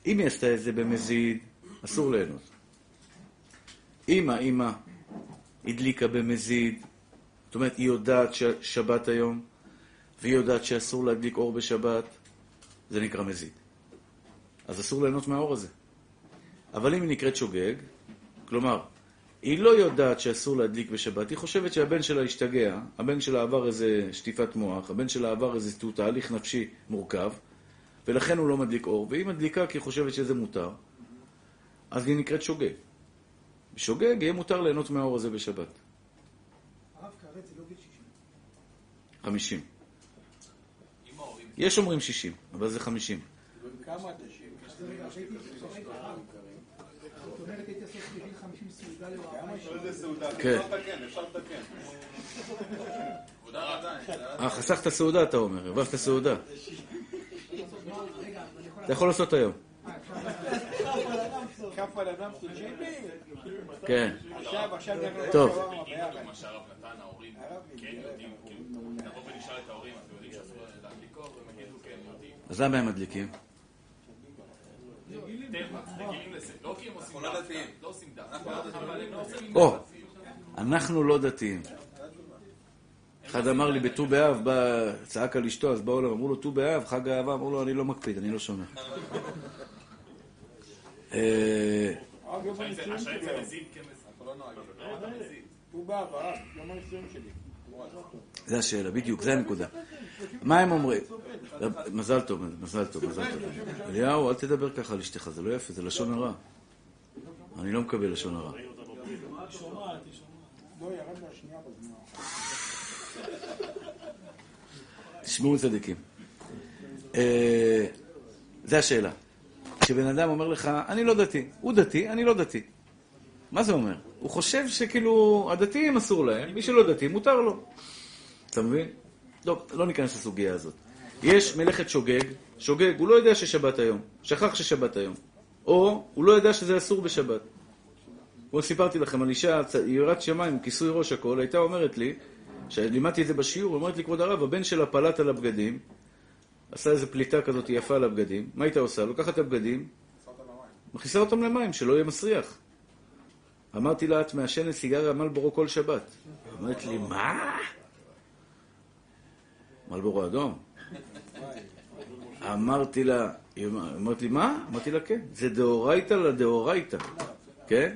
אם היא עשתה את זה במזיד, אסור ליהנות. אם האימא הדליקה במזיד, זאת אומרת, היא יודעת ששבת היום, והיא יודעת שאסור להדליק אור בשבת, זה נקרא מזיד. אז אסור ליהנות מהאור הזה. אבל אם היא נקראת שוגג, כלומר, היא לא יודעת שאסור להדליק בשבת, היא חושבת שהבן שלה השתגע, הבן שלה עבר איזה שטיפת מוח, הבן שלה עבר איזה תהליך נפשי מורכב, ולכן הוא לא מדליק אור, והיא מדליקה כי היא חושבת שזה מותר, אז היא נקראת שוגג. בשוגג יהיה מותר ליהנות מהאור הזה בשבת. הרב כרת זה לא גיל 60. 50. יש אומרים 60, אבל זה 50. כמה אתה שם? רגע, הייתי... זאת אומרת, הייתי עושה בגיל 50 סעודה לאוהבה. איזה סעודה? אפשר לתקן, אפשר לתקן. אה, חסכת סעודה, אתה אומר, הרווחת סעודה. אתה יכול לעשות היום. כן. טוב. אז למה הם מדליקים? טבע, רגילים לזה, לא כי הם עושים דווקא, לא עושים דווקא, אבל הם לא עושים או, אנחנו לא דתיים. אחד אמר לי בט"ו באב, בא, צעק על אשתו, אז באו אליו, אמרו לו, ט"ו באב, חג האהבה, אמרו לו, אני לא מקפיד, אני לא שומע. אה, הרב, יום הנישואים השאלה אם שלי זה השאלה, בדיוק, זה הנקודה. מה הם אומרים? מזל טוב, מזל טוב, מזל טוב. אליהו, אל תדבר ככה על אשתך, זה לא יפה, זה לשון הרע. אני לא מקבל לשון הרע. תשמעו צדיקים. אה, זה השאלה. כשבן אדם אומר לך, אני לא דתי, הוא דתי, אני לא דתי. מה זה אומר? הוא חושב שכאילו, הדתיים אסור להם, מי שלא דתי מותר לו. אתה מבין? טוב, לא ניכנס לסוגיה הזאת. יש מלאכת שוגג, שוגג, הוא לא יודע ששבת היום, שכח ששבת היום. או, הוא לא יודע שזה אסור בשבת. כמו סיפרתי לכם על אישה, יראת שמיים, כיסוי ראש הכל, הייתה אומרת לי, שלימדתי את זה בשיעור, אומרת לי, כבוד הרב, הבן שלה פלט על הבגדים, עשה איזו פליטה כזאת יפה על הבגדים, מה הייתה עושה? לוקחת את הבגדים, מכניסה אותם למים, שלא יהיה מסריח. אמרתי לה, את מעשנת סיגריה מלבורו כל שבת. אמרת לי, מה? מלבורו אדום. אמרתי לה, היא אמרת לי, מה? אמרתי לה, כן. זה דאורייתא לדאורייתא, כן?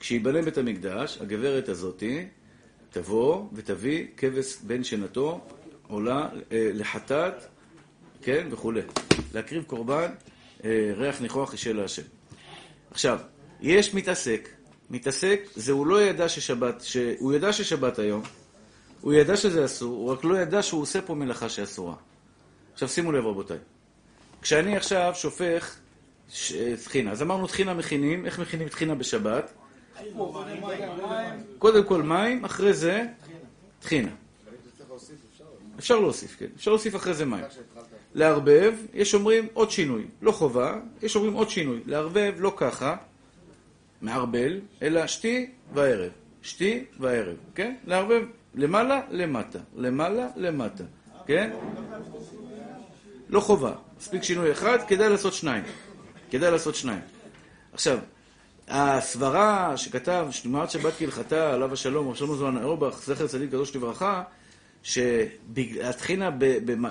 כשיבנה בית המקדש, הגברת הזאתי תבוא ותביא כבש בן שנתו, עולה אה, לחטאת, כן, וכולי. להקריב קורבן, אה, ריח ניחוח אישה להשם. עכשיו, יש מתעסק, מתעסק זה הוא לא ידע ששבת, ש... הוא ידע ששבת היום, הוא ידע שזה אסור, הוא רק לא ידע שהוא עושה פה מלאכה שאסורה. עכשיו שימו לב רבותיי, כשאני עכשיו שופך ש... טחינה, אז אמרנו טחינה מכינים, איך מכינים טחינה בשבת? קודם כל מים, אחרי זה טחינה. אפשר להוסיף, כן. אפשר להוסיף אחרי זה מים. לערבב, יש אומרים עוד שינוי. לא חובה, יש אומרים עוד שינוי. לערבב לא ככה, מערבל, אלא שתי וערב. שתי וערב, כן? לערבב למעלה, למטה. למעלה, למטה. כן? לא חובה. מספיק שינוי אחד, כדאי לעשות שניים. כדאי לעשות שניים. עכשיו, הסברה שכתב, שתמרת שבת כהלכתה, עליו השלום, רב שלמה זמן אורבך, זכר צדיק קדוש לברכה, שהטחינה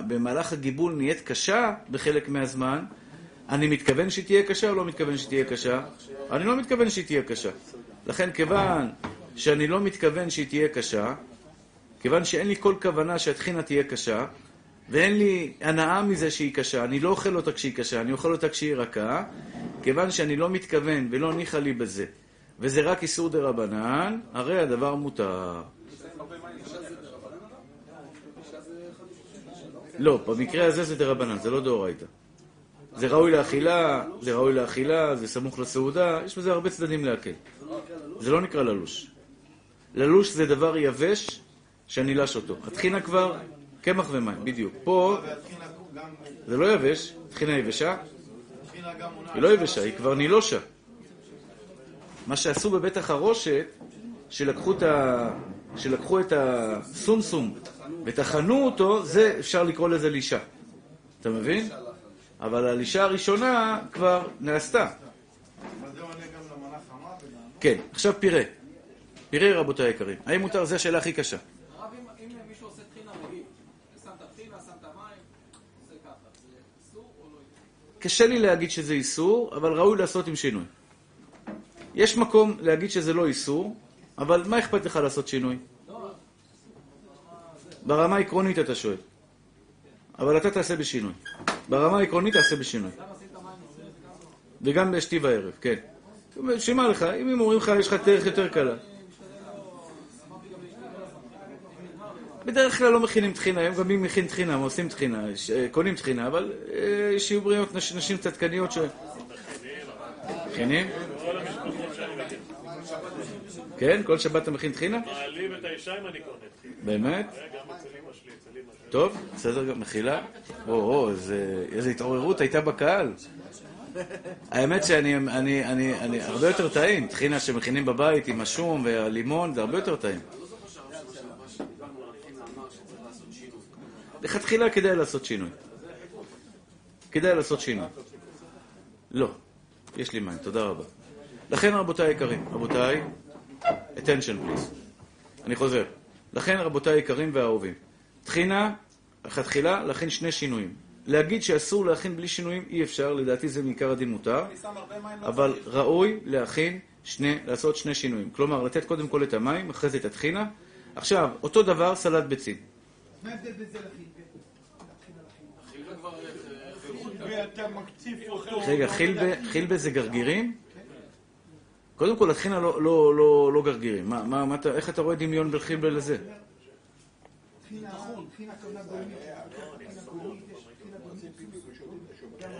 במהלך הגיבול נהיית קשה בחלק מהזמן, אני מתכוון שהיא תהיה קשה או לא מתכוון שהיא תהיה קשה? אני לא מתכוון שהיא תהיה קשה. לכן כיוון שאני לא מתכוון שהיא תהיה קשה, כיוון שאין לי כל כוונה שהטחינה תהיה קשה, ואין לי הנאה מזה שהיא קשה, אני לא אוכל אותה כשהיא קשה, אני אוכל אותה כשהיא רכה, כיוון שאני לא מתכוון ולא ניחא לי בזה, וזה רק איסור דה רבנן, הרי הדבר מותר. לא, במקרה הזה זה דה רבנן, זה לא דאורייתא. זה ראוי לאכילה, זה ראוי לאכילה, זה סמוך לסעודה, יש בזה הרבה צדדים להקל. זה לא נקרא ללוש. ללוש זה דבר יבש שאני לש אותו. הטחינה כבר קמח ומים, בדיוק. פה זה לא יבש, טחינה יבשה. היא לא יבשה, היא כבר נילושה. מה שעשו בבית החרושת, שלקחו את, ה... שלקחו את הסומסום וטחנו אותו, זה אפשר לקרוא לזה לישה. אתה מבין? אבל הלישה הראשונה כבר נעשתה. כן, עכשיו פירה. פירה רבותיי היקרים. האם מותר? זו השאלה הכי קשה. הרב, אם אם מישהו עושה טחינה רגיל, שם את הטחינה, שם את המים, עושה ככה, זה אסור או לא אסור? קשה לי להגיד שזה איסור, אבל ראוי לעשות עם שינוי. יש מקום להגיד שזה לא איסור, אבל מה אכפת לך לעשות שינוי? ברמה העקרונית אתה שואל. אבל אתה תעשה בשינוי. ברמה העקרונית תעשה בשינוי. וגם בשתי בערב, כן. שמה לך, אם הם אומרים לך, יש לך דרך יותר קלה. בדרך כלל לא מכינים טחינה, היום גם מי מכין טחינה, הם עושים טחינה, אה, קונים טחינה, אבל אה, שיהיו בריאות נש- נשים צדקניות ש... מכינים? כל המשפחות שאני מכיר. כן? כל שבת אתה מכין טחינה? מעליב את האישה אם אני קונה. באמת? אמא שלי. טוב, בסדר גם, מחילה. או, איזה התעוררות הייתה בקהל. האמת שאני אני, אני, אני, הרבה יותר טעים. טחינה שמכינים בבית עם השום והלימון, זה הרבה יותר טעים. לכתחילה כדאי לעשות שינוי. כדאי לעשות שינוי. לא. יש לי מים, תודה רבה. לכן רבותיי היקרים, רבותיי, attention please. אני חוזר. לכן רבותיי היקרים והאהובים, טחינה, לכתחילה, להכין שני שינויים. להגיד שאסור להכין בלי שינויים אי אפשר, לדעתי זה מעיקר הדין מותר, אבל ראוי להכין שני, לעשות שני שינויים. כלומר, לתת קודם כל את המים, אחרי זה את הטחינה. עכשיו, אותו דבר סלט ביצים. מה ההבדל בין זה לחילבה? חילבה כבר... ואתה מקציף אותו. רגע, חילבה זה גרגירים? קודם כל, הטחינה לא, לא, לא, לא גרגירים. מה, מה, מה, איך אתה רואה דמיון בין חילבה לזה?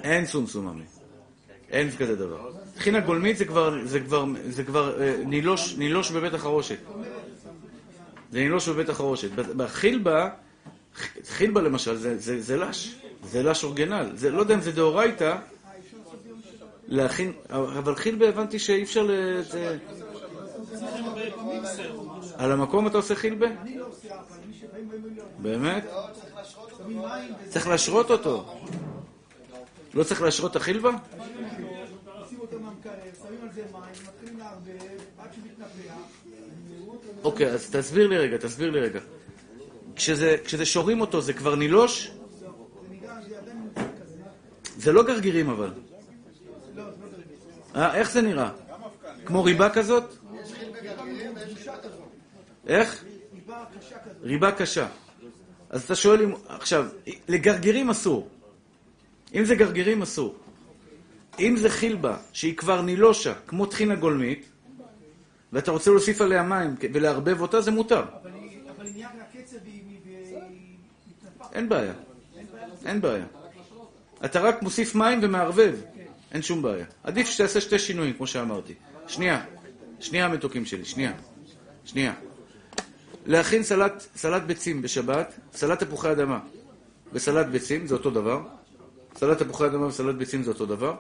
אין סומסום עמי. אין כזה דבר. טחינה גולמית זה כבר, זה כבר, זה כבר אה, נילוש, נילוש בבית החרושת. זה נילוש בבית החרושת. בחילבה, חילבה למשל, זה, זה, זה לש. זה לש אורגנל. זה, לא יודע אם זה דאורייתא, להכין, אבל חילבה הבנתי שאי אפשר ל... על המקום אתה עושה חילבה? באמת? צריך להשרות אותו. לא צריך להשרות את החילבה? אוקיי, אז תסביר לי רגע, תסביר לי רגע. כשזה, שורים אותו זה כבר נילוש? זה לא גרגירים אבל. לא, זה לא דרגים. אה, איך זה נראה? כמו ריבה כזאת? איך? ריבה קשה. אז אתה שואל אם... עכשיו, לגרגירים אסור. אם זה גרגירים אסור. אם זה חילבה, שהיא כבר נילושה, כמו טחינה גולמית, ואתה רוצה להוסיף עליה מים ולערבב אותה, זה מותר. אבל היא אבל היא. אין בעיה. אין בעיה. אתה רק מוסיף מים ומערבב. אין שום בעיה. עדיף שתעשה שתי שינויים, כמו שאמרתי. שנייה. שנייה, מתוקים שלי. שנייה. שנייה. להכין סלט, סלט ביצים בשבת, סלט תפוחי אדמה וסלט ביצים, זה אותו דבר. סלט תפוחי אדמה וסלט ביצים זה אותו דבר.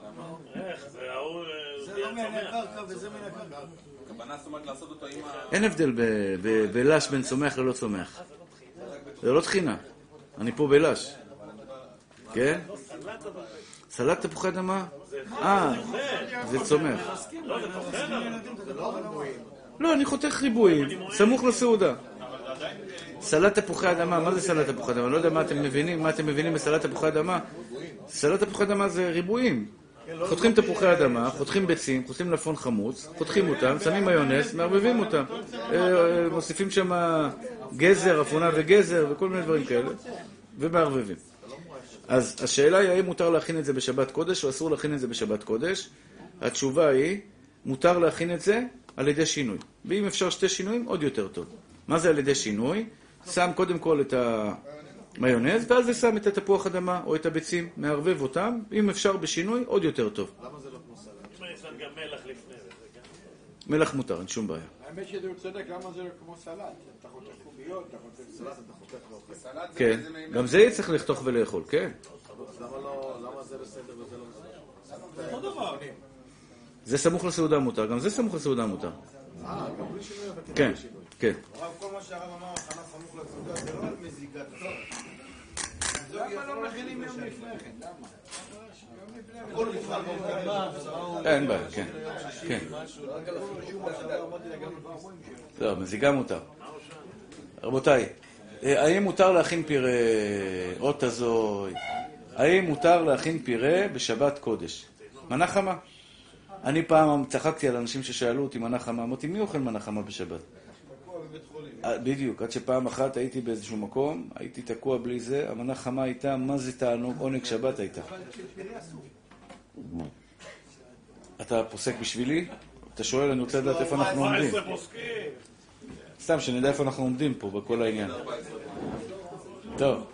אין הבדל בלש בין צומח ללא צומח. זה לא טחינה. אני פה בלש. כן? סלט תפוחי אדמה? אה, זה צומח. לא, אבל... לא, אני חותך ריבועים, סמוך לסעודה. סלט תפוחי אדמה, מה זה סלט תפוחי אדמה? אני לא יודע מה אתם מבינים, מה אתם מבינים בסלט תפוחי אדמה. סלט תפוחי אדמה זה ריבועים. חותכים תפוחי אדמה, חותכים ביצים, חותכים מלפון חמוץ, חותכים אותם, שמים מיונז, מערבבים אותם. אה, אה, מוסיפים שם גזר, אפונה וגזר וכל מיני דברים כאלה, ומערבבים. אז השאלה היא האם מותר להכין את זה בשבת קודש או אסור להכין את זה בשבת קודש. התשובה היא, מותר להכין את זה על ידי שינוי. ואם אפשר שתי שינויים, עוד יותר טוב. מה זה על ידי שינוי? שם קודם כל את המיונז, ואז זה שם את התפוח אדמה או את הביצים, מערבב אותם, אם אפשר בשינוי, עוד יותר טוב. אם אני שם גם מלח לפני זה, זה גם... מלח מותר, אין שום בעיה. האמת שזה הוא צודק, למה זה לא כמו סלט? אתה חותך קוביות, אתה חותך סלט, אתה חותך ואוכל. סלט זה כן? גם זה צריך לחתוך ולאכול, כן. זה סמוך לסעודה מותר, גם זה סמוך לסעודה מותר. כן, כן. כל מה שהרב אמר, הכנה סמוך לסעודה, זה לא על מזיגת למה לא מכינים יום לפני כן? למה? אין בעיה, כן. כן. לא, מזיגה מותר. רבותיי, אה, האם מותר להכין פירה, אות הזוי, האם מותר להכין פירה בשבת קודש? מנה חמה. אני פעם צחקתי על אנשים ששאלו אותי מנה חמה, אמרתי, מי אוכל מנה חמה בשבת? אה, בדיוק, עד שפעם אחת הייתי באיזשהו מקום, הייתי תקוע בלי זה, המנה חמה הייתה, מה זה תענוג, עונג שבת הייתה. אתה פוסק בשבילי? אתה שואל, אני רוצה לדעת איפה אנחנו עומדים. 14 פוסקים. סתם, שנדע איפה אנחנו עומדים פה, בכל העניין. טוב.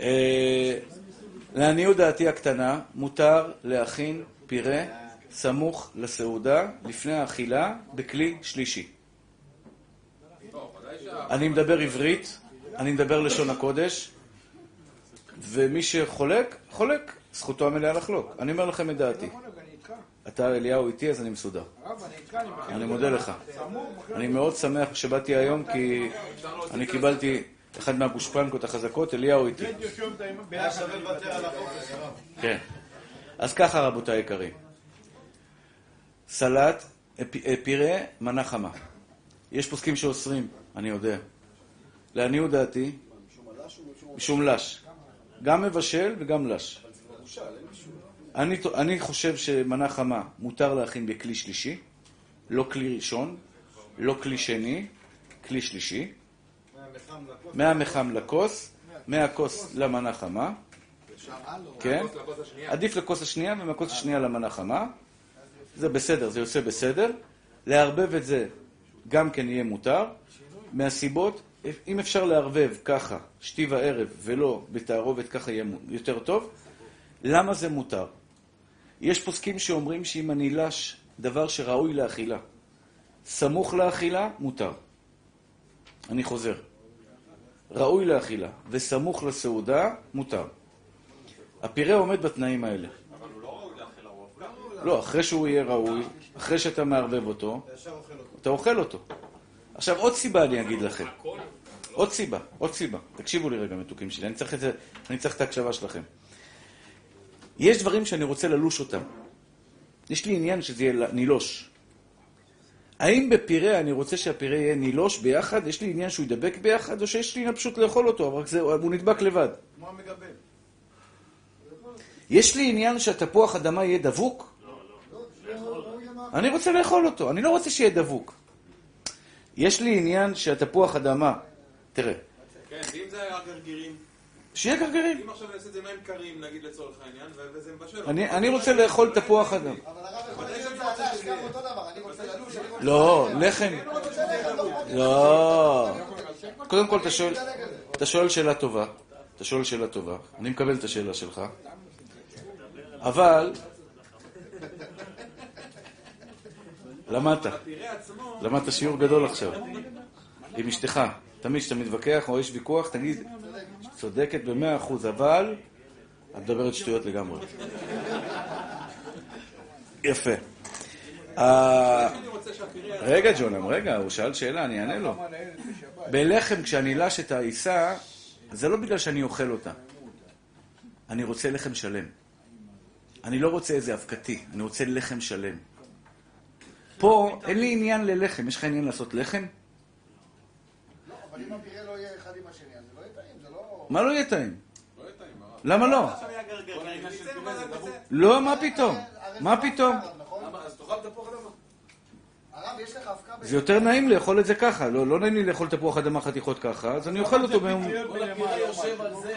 אה, לעניות דעתי הקטנה, מותר להכין פירה סמוך לסעודה, לפני האכילה, בכלי שלישי. אני מדבר עברית, אני מדבר לשון הקודש, ומי שחולק, חולק. זכותו המלאה לחלוק. אני אומר לכם את דעתי. אתה אליהו איתי, אז אני מסודר. אני מודה לך. אני מאוד שמח שבאתי היום, כי אני קיבלתי אחד מהגושפנקות החזקות, אליהו איתי. כן. אז ככה, רבותיי היקרים. סלט, אה, פירה, מנה חמה. יש פוסקים שאוסרים, אני יודע. לעניות דעתי, משום לש. גם מבשל וגם לש. אני, אני חושב שמנה חמה מותר להכין בכלי שלישי, לא כלי ראשון, לא כלי שני, כלי שלישי. מהמחם לכוס, מהכוס למנה חמה. כן? עדיף לכוס השנייה ומהכוס השנייה למנה חמה. זה בסדר, זה יוצא בסדר. לערבב את זה גם כן יהיה מותר. מהסיבות, אם אפשר לערבב ככה, שתי וערב, ולא בתערובת, ככה יהיה יותר טוב. למה זה מותר? יש פוסקים שאומרים שאם אני לש דבר שראוי לאכילה, סמוך לאכילה, מותר. אני חוזר. ראוי לאכילה וסמוך לסעודה, מותר. הפירה עומד בתנאים האלה. אבל הוא לא ראוי לאכילה, הוא לא, אחרי שהוא יהיה ראוי, אחרי שאתה מערבב אותו, אתה אוכל אותו. עכשיו, עוד סיבה אני אגיד לכם. עוד סיבה, עוד סיבה. תקשיבו לי רגע, מתוקים שלי, אני צריך את, זה, אני צריך את ההקשבה שלכם. יש דברים שאני רוצה ללוש אותם. יש לי עניין שזה יהיה נילוש. האם בפירה אני רוצה שהפירה יהיה נילוש ביחד? יש לי עניין שהוא ידבק ביחד, או שיש לי עניין פשוט לאכול אותו, אבל זה, הוא נדבק לבד? כמו המגבל. יש לי עניין שהתפוח אדמה יהיה דבוק? אני רוצה לאכול אותו, אני לא רוצה שיהיה דבוק. יש לי עניין שהתפוח אדמה, תראה, כן, ואם זה היה גרגירים? שיהיה גרגרים. אם עכשיו אני אעשה את זה מים קרים, נגיד לצורך העניין, וזה מבשל. אני, אני רוצה לאכול תפוח אדמה. אבל הרב יכול להיות את זה עדש, גם אותו דבר, אני רוצה ללוש, אני רוצה... לא, לחם. לא. קודם כל. אתה שואל שאלה טובה. אתה שואל שאלה טובה. אני מקבל את השאלה שלך. אבל... למדת. למדת שיעור גדול עכשיו. עם אשתך. תמיד כשאתה מתווכח או יש ויכוח, תגיד, צודקת במאה אחוז, אבל את מדברת שטויות לגמרי. יפה. אה, שהפירה... רגע, ג'ונם, רגע, הוא שאל שאלה, אני אענה לו. בלחם, כשאני לש את העיסה, זה לא בגלל שאני אוכל אותה. אני רוצה לחם שלם. אני לא רוצה איזה אבקתי, אני רוצה לחם שלם. פה אין לי עניין ללחם. יש לך עניין לעשות לחם? לא, אבל אם הפירה לא יהיה אחד עם השני, אז זה לא יהיה טעים, זה לא... מה לא יהיה טעים? לא. למה לא? לא, מה פתאום? מה זה פתאום? נכון? זה יותר נעים לאכול את זה ככה. לא לא נעים לי לאכול תפוח אדמה חתיכות ככה, אז אני אוכל אותו ביום...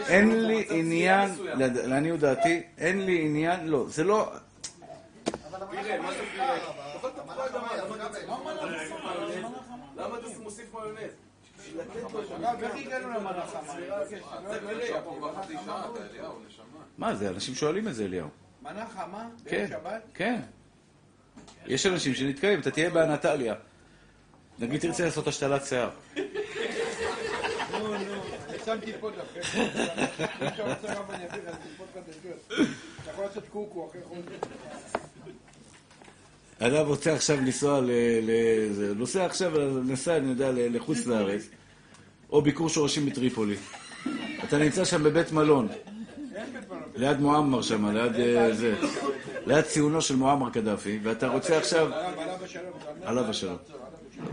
אין לי עניין, לעניות דעתי, אין לי עניין, לא, זה לא... אבל המלאכה פירה, מה זה פירה? תאכל תפוח המלאכה אדמה, היא למה אבקה אתה בעצם. למה אתה מוסיף מיונז? הרב, איך הגענו למלאכה? מה, אני מבקש, אני לא זה יודע. פירה, פה כבר חצי שעה, אתה אליהו, נשמה. מה זה, אנשים שואלים את זה, אליהו. מנה חמה? כן? כן. יש אנשים שנתקעים, אתה תהיה באנטליה. נגיד תרצה לעשות השתלת שיער. שמתי פה דווקא. אתה יכול לעשות קוקו אחרי חודש. אדם רוצה עכשיו לנסוע נוסע עכשיו, נסע, אני יודע, לחוץ לארץ, או ביקור שורשים בטריפולי. אתה נמצא שם בבית מלון. ליד מועמר שם, ליד אה, זה, ליד ציונו של מועמר קדאפי, ואתה רוצה עכשיו, עליו השלום.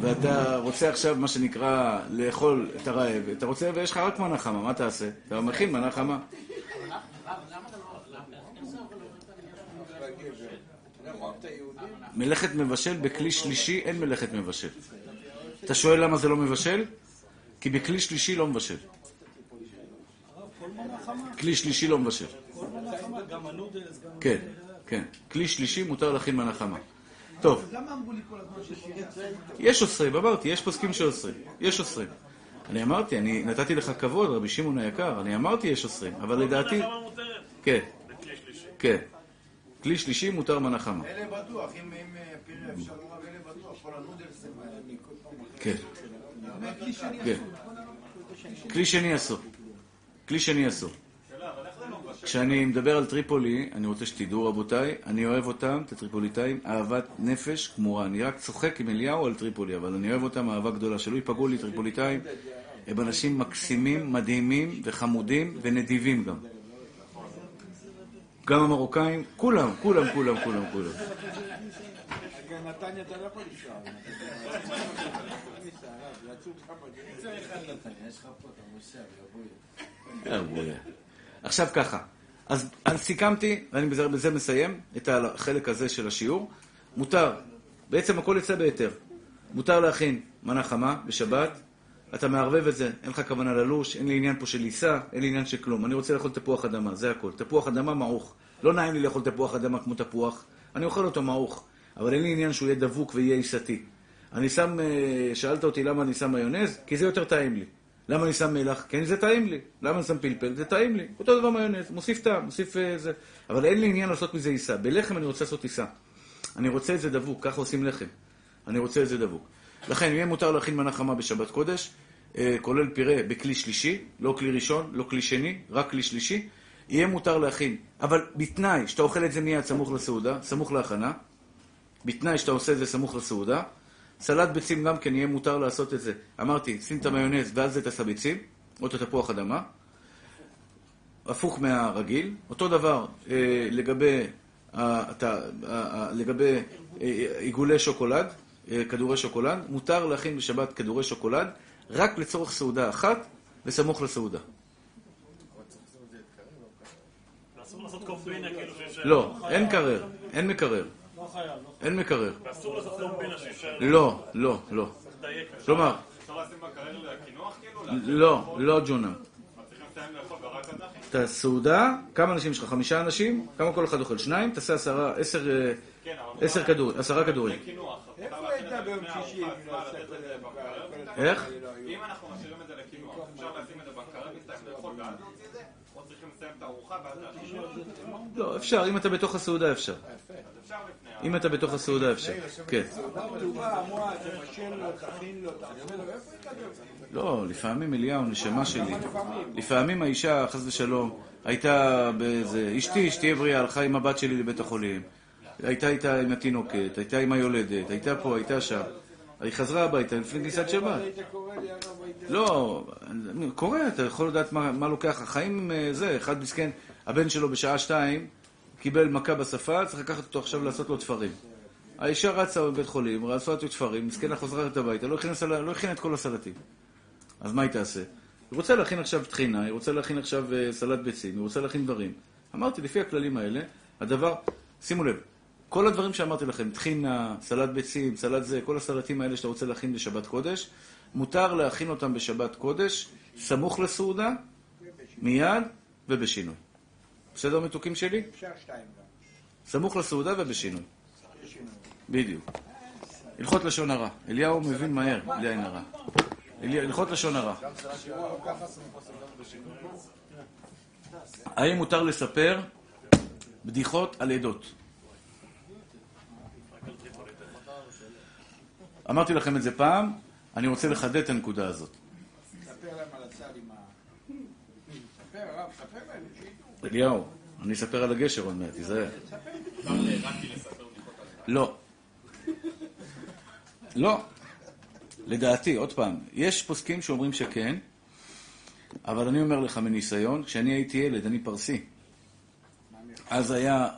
ואתה רוצה עכשיו, מה שנקרא, לאכול את הרעב, אתה רוצה, ויש לך רק מנה חמה, מה תעשה? אתה מכין מנה חמה. מלאכת מבשל בכלי שלישי אין מלאכת מבשל. אתה שואל למה זה לא מבשל? כי בכלי שלישי לא מבשל. כלי שלישי לא מבשל. כן, כן. כלי שלישי מותר להכין מנה חמה. טוב. יש אוסרים, אמרתי, יש פוסקים שאוסרים. יש אוסרים. אני אמרתי, אני נתתי לך כבוד, רבי שמעון היקר, אני אמרתי יש אוסרים, אבל לדעתי... כן. כן. כלי שלישי מותר מנה חמה. אלה בטוח, אם אה, פירה אפשר לרב, אלה בטוח, כל הנודלסים האלה. כן, כלי שני כן. אסור? כלי שני אסור. כלי שני אסור. כשאני מדבר על טריפולי, אני רוצה שתדעו רבותיי, אני אוהב אותם, את הטריפוליטאים, אהבת נפש כמורה. אני רק צוחק עם אליהו על טריפולי, אבל אני אוהב אותם אהבה גדולה. שלא ייפגעו לי טריפוליטאים, הם אנשים מקסימים, מדהימים וחמודים ונדיבים גם. גם המרוקאים, כולם, כולם, כולם, כולם, כולם. עכשיו ככה, אז, סיכמתי, ואני בזה מסיים את החלק הזה של השיעור. מותר, בעצם הכל יצא בהיתר. מותר להכין מנה חמה בשבת, אתה מערבב את זה, אין לך כוונה ללוש, אין לי עניין פה של עיסה, אין לי עניין של כלום. אני רוצה לאכול תפוח אדמה, זה הכל. תפוח אדמה מעוך. לא נעים לי לאכול תפוח אדמה כמו תפוח, אני אוכל אותו מעוך, אבל אין לי עניין שהוא יהיה דבוק ויהיה עיסתי. אני שם, אה, שאלת אותי למה אני שם מיונז? כי זה יותר טעים לי. למה אני שם מלח? כי זה טעים לי. למה אני שם פלפל? זה טעים לי. אותו דבר מיונז, מוסיף טעם, מוסיף אה, זה. אבל אין לי עניין לעשות מזה עיסה. בלחם אני רוצה לעשות עיסה. אני רוצה את זה דבוק, ככה עושים לחם. אני רוצה את זה דבוק. לכן, יהיה מותר להכין מנה חמה בשבת קודש, אה, כולל פירה בכלי שלישי, לא כלי ראשון, לא כלי שני, רק כלי שלישי. יהיה מותר להכין, אבל בתנאי שאתה אוכל את זה מיד סמוך לסעודה, סמוך להכנה, בתנאי שאתה עושה את זה סמוך לסעודה. סלט ביצים גם כן יהיה מותר לעשות את זה. אמרתי, שים את המיונז ואז את הביצים, או את התפוח אדמה. הפוך מהרגיל. אותו דבר אה, לגבי אה, אתה, אה, לגבי עיגולי שוקולד, אה, כדורי שוקולד, מותר להכין בשבת כדורי שוקולד רק לצורך סעודה אחת וסמוך לסעודה. כאילו. לא, אין מקרר, אין מקרר, אין מקרר. ואסור לעשות קומבינה שאי אפשר לא, לא, לא. כלומר, אפשר לשים בקרר לקינוח כאילו? לא, לא ג'ונה. מה, צריכים לסיים לאכול ורק אז להכין? את הסעודה, כמה אנשים יש לך? חמישה אנשים? כמה כל אחד אוכל? שניים? תעשה עשרה, עשר, אה, כן, עשר כדורים, עשרה כדורים. אז איפה היית ביום שישי? אם לא אז? איך? אם אנחנו משאירים את זה לקינוח, אפשר לשים את זה בקרר, מסתיים לאכול ואז להוציא את זה? או צריכים לסיים את הארוחה ואז? לא, אפשר, אם אתה בתוך הסעודה אפשר. אפשר לפני. אם אתה בתוך הסעודה אפשר. כן. לא, לפעמים אליהו, נשמה שלי. לפעמים האישה, חס ושלום, הייתה באיזה... אשתי, שתהיה בריאה, הלכה עם הבת שלי לבית החולים. הייתה איתה עם התינוקת, הייתה עם היולדת, הייתה פה, הייתה שם. היא חזרה הביתה לפני כניסת שבת. לא, קורה, אתה יכול לדעת מה, מה לוקח. החיים אה, זה, אחד מסכן, הבן שלו בשעה שתיים קיבל מכה בשפה, צריך לקחת אותו עכשיו לעשות לו תפרים. האישה רצה בבית חולים, רצה לו תפרים, מסכנה חוזרת הביתה, לא הכינה. לא את כל הסלטים. אז מה היא תעשה? היא רוצה להכין עכשיו טחינה, היא רוצה להכין עכשיו אה, סלט ביצים, היא רוצה להכין דברים. אמרתי, לפי הכללים האלה, הדבר, שימו לב, כל הדברים שאמרתי לכם, טחינה, סלט ביצים, סלט זה, כל הסלטים האלה שאתה רוצה להכין לשבת קודש, מותר להכין אותם בשבת קודש, סמוך לסעודה, מיד ובשינוי. בסדר מתוקים שלי? אפשר שתיים גם. סמוך לסעודה ובשינוי. בדיוק. הלכות לשון הרע. אליהו מבין מהר, בלי עין הרע. הלכות לשון הרע. האם מותר לספר בדיחות על עדות? אמרתי לכם את זה פעם, אני רוצה לחדד את הנקודה הזאת. ספר להם על הסל עם ה... ספר, הרב, ספר להם, שידעו. אליהו, אני אספר על הגשר עוד מעט, תיזהר. לא. לא. לדעתי, עוד פעם, יש פוסקים שאומרים שכן, אבל אני אומר לך מניסיון, כשאני הייתי ילד, אני פרסי. אז היה,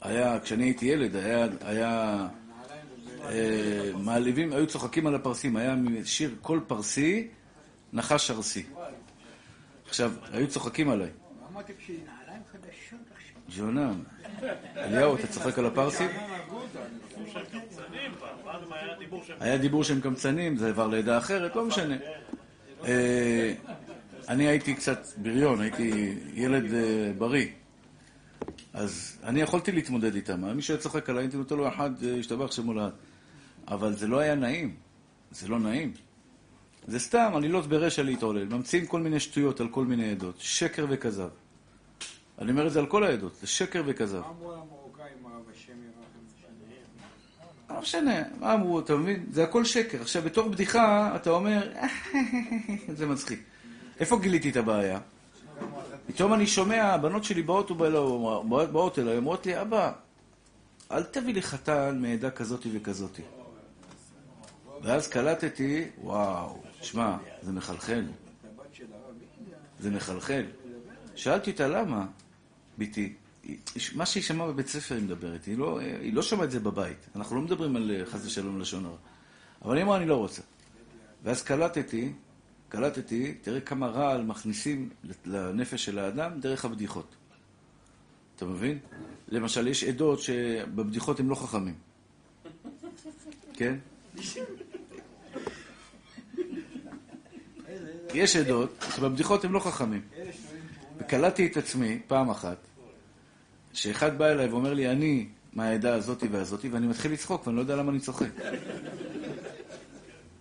היה, כשאני הייתי ילד, היה, היה אה, מעליבים, היו צוחקים על הפרסים, היה שיר כל פרסי, נחש ארסי. עכשיו, היו צוחקים עליי. ג'ונם, אליהו, אתה צוחק על הפרסים? היה דיבור שהם... קמצנים, זה עבר לעדה אחרת, לא משנה. אה, אני הייתי קצת בריון, הייתי ילד אה, בריא. אז אני יכולתי להתמודד איתם. מי שהיה צוחק עליי, הייתי נותן לו אחד, אה, השתבח שמולד. אבל זה לא היה נעים. זה לא נעים. זה סתם עלילות ברשע להתעולל. ממציאים כל מיני שטויות על כל מיני עדות. שקר וכזב. אני אומר את זה על כל העדות. זה שקר וכזב. מה אמרו למרוקאים, הרב השם ירחם? לא משנה, מה אמרו, אתה מבין? זה הכל שקר. עכשיו, בתור בדיחה, אתה אומר, זה מצחיק. איפה גיליתי את הבעיה? פתאום אני שומע, הבנות שלי באות, ובאו- באות, באות אליי, אומרות לי, אבא, אל תביא לי חתן מעדה כזאת וכזאת. ואז קלטתי, וואו, שמע, זה מחלחל. זה מחלחל. שאלתי אותה, למה? ביתי, מה שהיא שמעה בבית ספר היא מדברת, היא לא, היא לא שמעה את זה בבית. אנחנו לא מדברים על אה, חס ושלום לשון הרע. אבל היא אמרה, אני לא רוצה. ואז קלטתי, קלטתי, תראה כמה רעל מכניסים לנפש של האדם דרך הבדיחות. אתה מבין? למשל, יש עדות שבבדיחות הם לא חכמים. כן? יש עדות שבבדיחות הם לא חכמים. וקלטתי את עצמי פעם אחת, שאחד בא אליי ואומר לי, אני מהעדה הזאתי והזאתי, ואני מתחיל לצחוק, ואני לא יודע למה אני צוחק.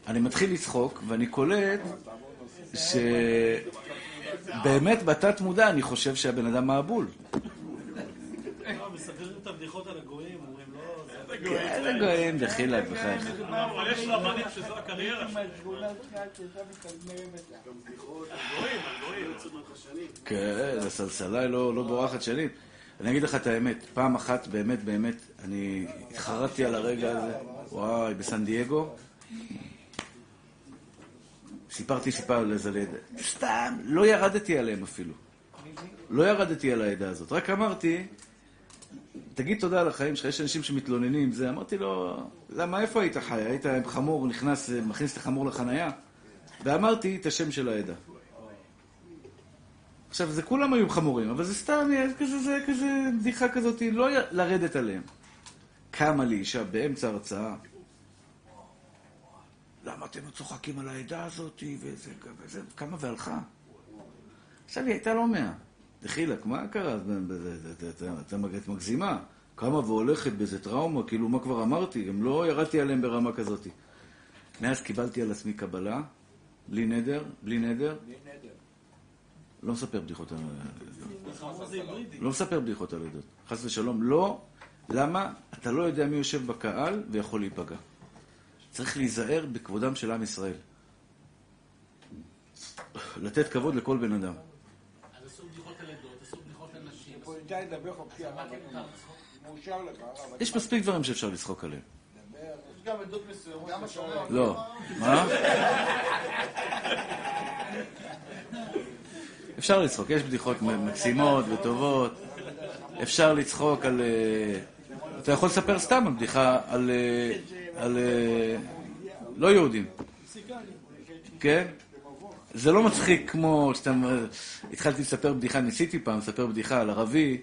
אני מתחיל לצחוק, ואני קולט שבאמת בתת מודע אני חושב שהבן אדם מעבול. מספרים את הבדיחות על הגויים, איזה גויים, דחילק, בחייך. אבל יש רבנים שזו הקריירה שלהם. כן, הסלסלה לא, לא בורחת שנים. אני אגיד לך את האמת, פעם אחת באמת באמת, אני התחרטתי על הרגע הזה, וואי, בסן דייגו. סיפרתי סיפר על איזה לידה. סתם, לא ירדתי עליהם אפילו. לא ירדתי על העדה הזאת, רק אמרתי, תגיד תודה על החיים שלך, יש אנשים שמתלוננים, זה, אמרתי לו, למה, איפה היית חי? היית עם חמור, נכנס, מכניס את החמור לחנייה? ואמרתי את השם של העדה. עכשיו, זה כולם היו חמורים, אבל זה סתם, כזה, זה כזה בדיחה כזאת, לא לרדת עליהם. קמה לי אישה באמצע הרצאה, למה אתם צוחקים על העדה הזאת, וזה, וזה, קמה והלכה. עכשיו היא הייתה לא מאה. דחילק, מה קרה? את מגזימה. קמה והולכת באיזה טראומה, כאילו, מה כבר אמרתי? גם לא ירדתי עליהם ברמה כזאת. מאז קיבלתי על עצמי קבלה, בלי נדר, בלי נדר. לא מספר בדיחות על... היברידי. לא מספר בדיחות על עדות. חס ושלום, לא. למה? אתה לא יודע מי יושב בקהל ויכול להיפגע. צריך להיזהר בכבודם של עם ישראל. לתת כבוד לכל בן אדם. אז עשו בדיחות על עדות, עשו בדיחות על ניתן לדבר חופשי, הרב? מאושר לך, הרב. יש מספיק דברים שאפשר לצחוק עליהם. דבר. יש גם עדות מסוימות. לא. מה? אפשר לצחוק, יש בדיחות מקסימות וטובות. אפשר לצחוק על... אה, אתה יכול לספר סתם בדיחה על... אה, על... אה, לא יהודים. כן? זה לא מצחיק כמו שאתה... התחלתי לספר בדיחה, ניסיתי פעם לספר בדיחה על ערבי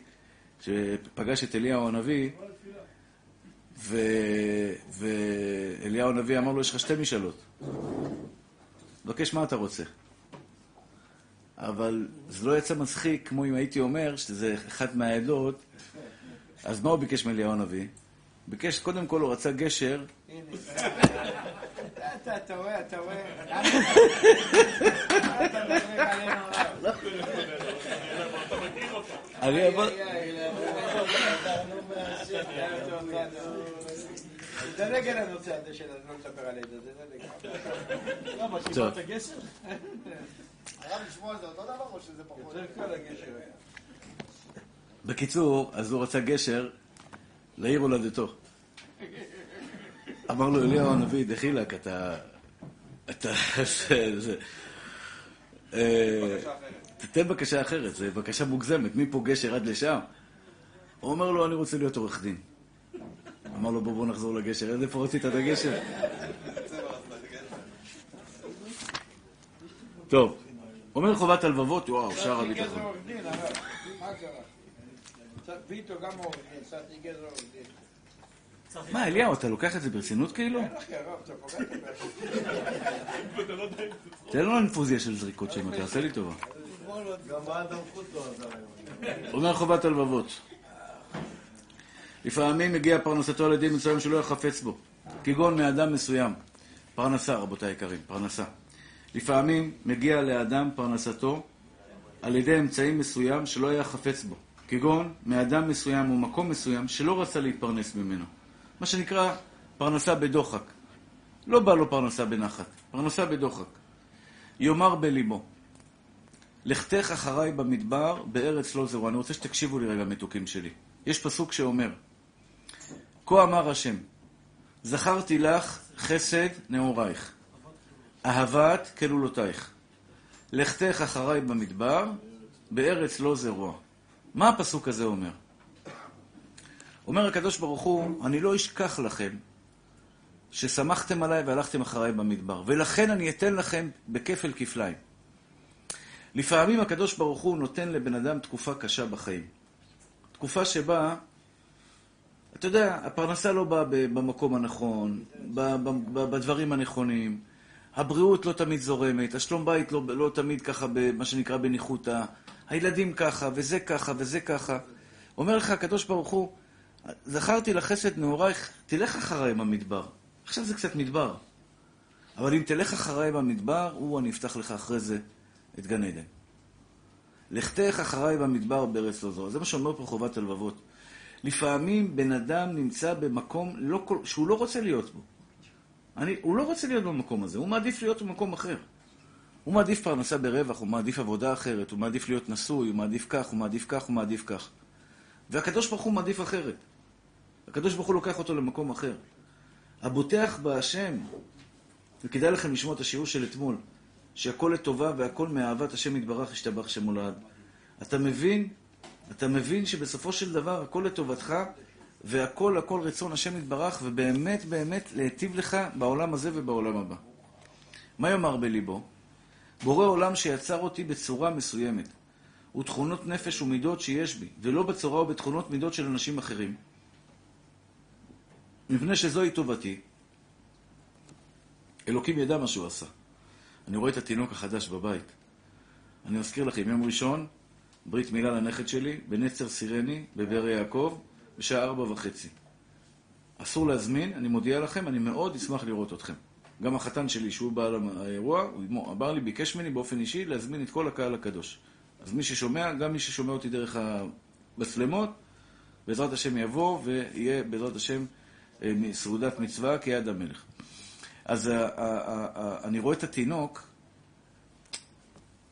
שפגש את אליהו הנביא ו... ואליהו הנביא אמר לו, יש לך שתי משאלות. מבקש מה אתה רוצה. אבל זה לא יצא מצחיק כמו אם הייתי אומר שזה אחת מהעדות. אז מה הוא ביקש מאליהו הנביא? ביקש, קודם כל הוא רצה גשר. אתה, אתה רואה, אתה רואה. אתה מדבר עלינו, הרב. אני אבל... תדלג על הנושא הזה של לא לדבר על עדה, זה תדלג. למה. שיברת גשר? הרב לשמוע זה אותו דבר או שזה פחות? יותר קל הגשר היה. בקיצור, אז הוא רצה גשר לעיר הולדתו. אמר לו אליהו הנביא, דחילק, אתה... אתה... אה, תתן בקשה אחרת, זו בקשה מוגזמת, מפה גשר עד לשם. הוא אומר לו, אני רוצה להיות עורך דין. אמר לו, בוא, בוא נחזור לגשר. איזה איפה רצית את הגשר? טוב, אומר חובת הלבבות, וואו, שער הביטחון. מה אליהו, אתה לוקח את זה ברצינות כאילו? אתה. תן לו אינפוזיה של זריקות שם, תעשה לי טובה. לא. אומר חובת הלבבות. לפעמים מגיע פרנסתו על ידי מסוים שלא יחפץ בו, כגון מאדם מסוים. פרנסה, רבותי היקרים, פרנסה. לפעמים מגיע לאדם פרנסתו על ידי אמצעים מסוים שלא היה חפץ בו, כגון מאדם מסוים או מקום מסוים שלא רצה להתפרנס ממנו. מה שנקרא פרנסה בדוחק. לא בא לו פרנסה בנחת, פרנסה בדוחק. יאמר בליבו, לכתך אחריי במדבר, בארץ לא זרו. אני רוצה שתקשיבו לי רגע, מתוקים שלי. יש פסוק שאומר, כה אמר השם, זכרתי לך חסד נעורייך, אהבת כלולותייך. לכתך אחריי במדבר, בארץ לא זרוע. מה הפסוק הזה אומר? אומר הקדוש ברוך הוא, אני לא אשכח לכם ששמחתם עליי והלכתם אחריי במדבר, ולכן אני אתן לכם בכפל כפליים. לפעמים הקדוש ברוך הוא נותן לבן אדם תקופה קשה בחיים. תקופה שבה, אתה יודע, הפרנסה לא באה במקום הנכון, בדברים הנכונים, הבריאות לא תמיד זורמת, השלום בית לא, לא תמיד ככה, מה שנקרא בניחותא, הילדים ככה, וזה ככה, וזה ככה. אומר לך הקדוש ברוך הוא, זכרתי לחסד נעורייך, תלך אחריי במדבר. עכשיו זה קצת מדבר. אבל אם תלך אחריי במדבר, הוא, אני אפתח לך אחרי זה את גן עדן. לכתך אחריי במדבר בארץ לא זו. זה מה שאומר פה חובת הלבבות. לפעמים בן אדם נמצא במקום לא, כל- שהוא לא רוצה להיות בו. אני, הוא לא רוצה להיות במקום הזה, הוא מעדיף להיות במקום אחר. הוא מעדיף פרנסה ברווח, הוא מעדיף עבודה אחרת, הוא מעדיף להיות נשוי, הוא מעדיף כך, הוא מעדיף כך, הוא מעדיף כך. והקדוש ברוך הוא מעדיף אחרת. הקדוש ברוך הוא לוקח אותו למקום אחר. הבוטח בהשם, וכדאי לכם לשמוע את השיעור של אתמול, שהכל לטובה והכל מאהבת השם יתברך ישתבח שמולד. אתה מבין אתה מבין שבסופו של דבר הכל לטובתך, והכל הכל רצון השם יתברך, ובאמת באמת להיטיב לך בעולם הזה ובעולם הבא. מה יאמר בליבו? בורא עולם שיצר אותי בצורה מסוימת, ותכונות נפש ומידות שיש בי, ולא בצורה ובתכונות מידות של אנשים אחרים. מפני שזוהי טובתי, אלוקים ידע מה שהוא עשה. אני רואה את התינוק החדש בבית. אני מזכיר לכם, יום ראשון, ברית מילה לנכד שלי, בנצר סירני, בבאר יעקב, בשעה ארבע וחצי. אסור להזמין, אני מודיע לכם, אני מאוד אשמח לראות אתכם. גם החתן שלי, שהוא בעל האירוע, הוא אמר לי, ביקש ממני באופן אישי להזמין את כל הקהל הקדוש. אז מי ששומע, גם מי ששומע אותי דרך המצלמות, בעזרת השם יבוא ויהיה בעזרת השם סעודת מצווה כיד המלך. אז ה- ה- ה- ה- אני רואה את התינוק,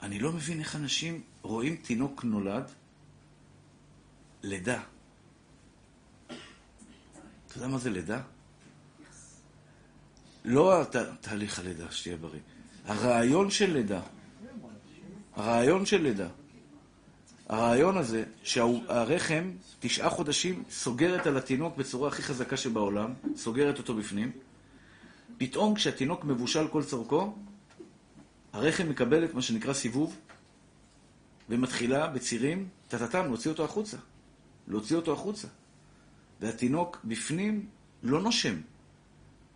אני לא מבין איך אנשים רואים תינוק נולד, לידה. אתה יודע מה זה לידה? לא תהליך הלידה, שתהיה בריא. הרעיון של לידה. הרעיון של לידה. הרעיון הזה שהרחם תשעה חודשים סוגרת על התינוק בצורה הכי חזקה שבעולם, סוגרת אותו בפנים. פתאום כשהתינוק מבושל כל צורכו, הרחם מקבל את מה שנקרא סיבוב, ומתחילה בצירים, טטטם, להוציא אותו החוצה. להוציא אותו החוצה. והתינוק בפנים לא נושם.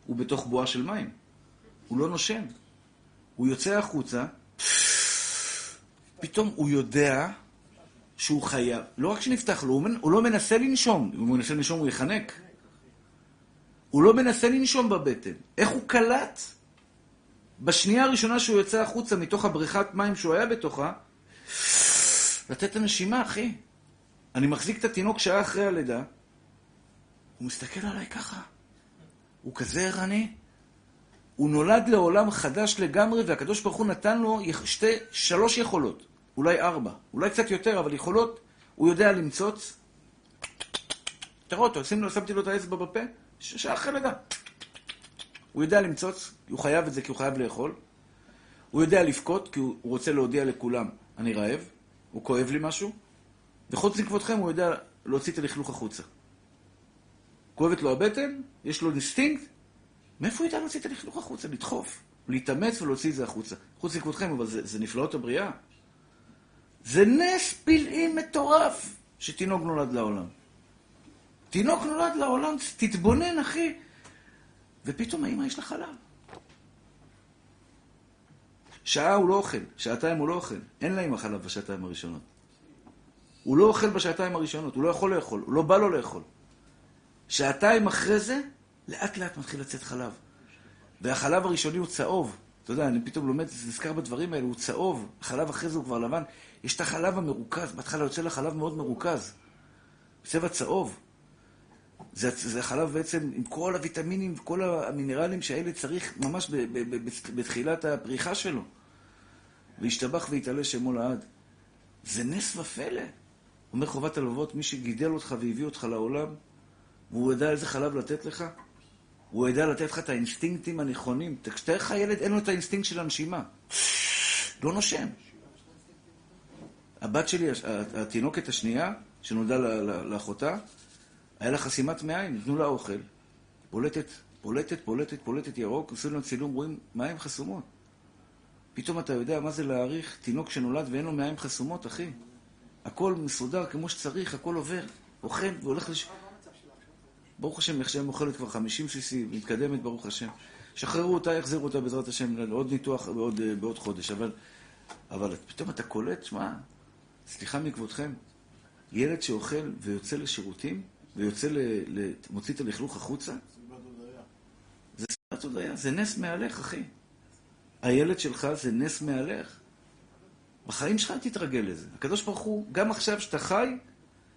הוא בתוך בועה של מים. הוא לא נושם. הוא יוצא החוצה, פתאום הוא יודע שהוא חייב, לא רק שנפתח לו, הוא, לא מנסה לנשום. אם הוא מנסה לנשום הוא יחנק. הוא לא מנסה לנשום בבטן. איך הוא קלט? בשנייה הראשונה שהוא יוצא החוצה מתוך הבריכת מים שהוא היה בתוכה, לתת את הנשימה, אחי. אני מחזיק את התינוק שעה אחרי הלידה, הוא מסתכל עליי ככה. הוא כזה ערני. הוא נולד לעולם חדש לגמרי, והקדוש ברוך הוא נתן לו שתי, שלוש יכולות, אולי ארבע, אולי קצת יותר, אבל יכולות, הוא יודע למצוץ. תראו אותו, שים לו, שמתי לו את האצבע בפה, שעה אחרי לידה. הוא יודע למצוץ, הוא חייב את זה כי הוא חייב לאכול. הוא יודע לבכות, כי הוא רוצה להודיע לכולם, אני רעב, הוא כואב לי משהו, וחוץ מכבודכם הוא יודע להוציא את הלכלוך החוצה. כואבת לו הבטן, יש לו אינסטינקט, מאיפה הוא ידע להוציא את הלכלוך החוצה? לדחוף, להתאמץ ולהוציא את זה החוצה. חוץ מכבודכם, אבל זה, זה נפלאות הבריאה. זה נס פלאי מטורף שתינוק נולד לעולם. תינוק נולד לעולם, תתבונן, אחי. ופתאום האמא יש לה חלב. שעה הוא לא אוכל, שעתיים הוא לא אוכל. אין לאמא חלב בשעתיים הראשונות. הוא לא אוכל בשעתיים הראשונות, הוא לא יכול לאכול, הוא לא בא לו לאכול. שעתיים אחרי זה, לאט לאט מתחיל לצאת חלב. והחלב הראשוני הוא צהוב. אתה יודע, אני פתאום לומד, נזכר בדברים האלה, הוא צהוב. החלב אחרי זה הוא כבר לבן. יש את החלב המרוכז, בהתחלה יוצא לה חלב מאוד מרוכז. צבע צהוב. זה, זה החלב בעצם עם כל הוויטמינים וכל המינרלים שהילד צריך ממש ב, ב, ב, בתחילת הפריחה שלו. וישתבח ויתעלה שמו לעד. זה נס ופלא. אומר חובת הלבבות, מי שגידל אותך והביא אותך לעולם, והוא ידע איזה חלב לתת לך, הוא ידע לתת לך את האינסטינקטים הנכונים. תאר לך ילד, אין לו את האינסטינקט של הנשימה. לא נושם. הבת שלי, התינוקת השנייה, שנולדה לאחותה, היה לה חסימת מעיים, נתנו לה אוכל, פולטת, פולטת, פולטת, פולטת ירוק, עשו לנו צילום, רואים מעיים חסומות. פתאום אתה יודע מה זה להעריך תינוק שנולד ואין לו מעיים חסומות, אחי. הכל מסודר כמו שצריך, הכל עובר, אוכל והולך לש... ברוך השם, עכשיו אוכלת כבר 50 cc, מתקדמת, ברוך השם. שחררו אותה, יחזירו אותה בעזרת השם לעוד ניתוח בעוד, אה, בעוד חודש, אבל, אבל פתאום אתה קולט, שמע, סליחה מכבודכם, ילד שאוכל ויוצא לשירותים, ויוצא ל... ל... מוציא את הלכלוך החוצה, זה סביבת הודיה, זה נס מהלך, אחי. הילד שלך זה נס מהלך. בחיים שלך תתרגל לזה. הקדוש ברוך הוא, גם עכשיו שאתה חי,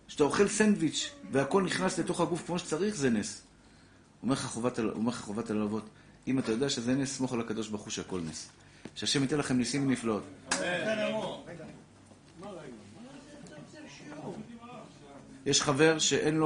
שאתה אוכל סנדוויץ' והכל נכנס לתוך הגוף כמו שצריך, זה נס. אומר לך חובת הלבבות, אם אתה יודע שזה נס, סמוך על הקדוש ברוך הוא שהכל נס. שהשם ייתן לכם ניסים ונפלאות. יש חבר שאין לו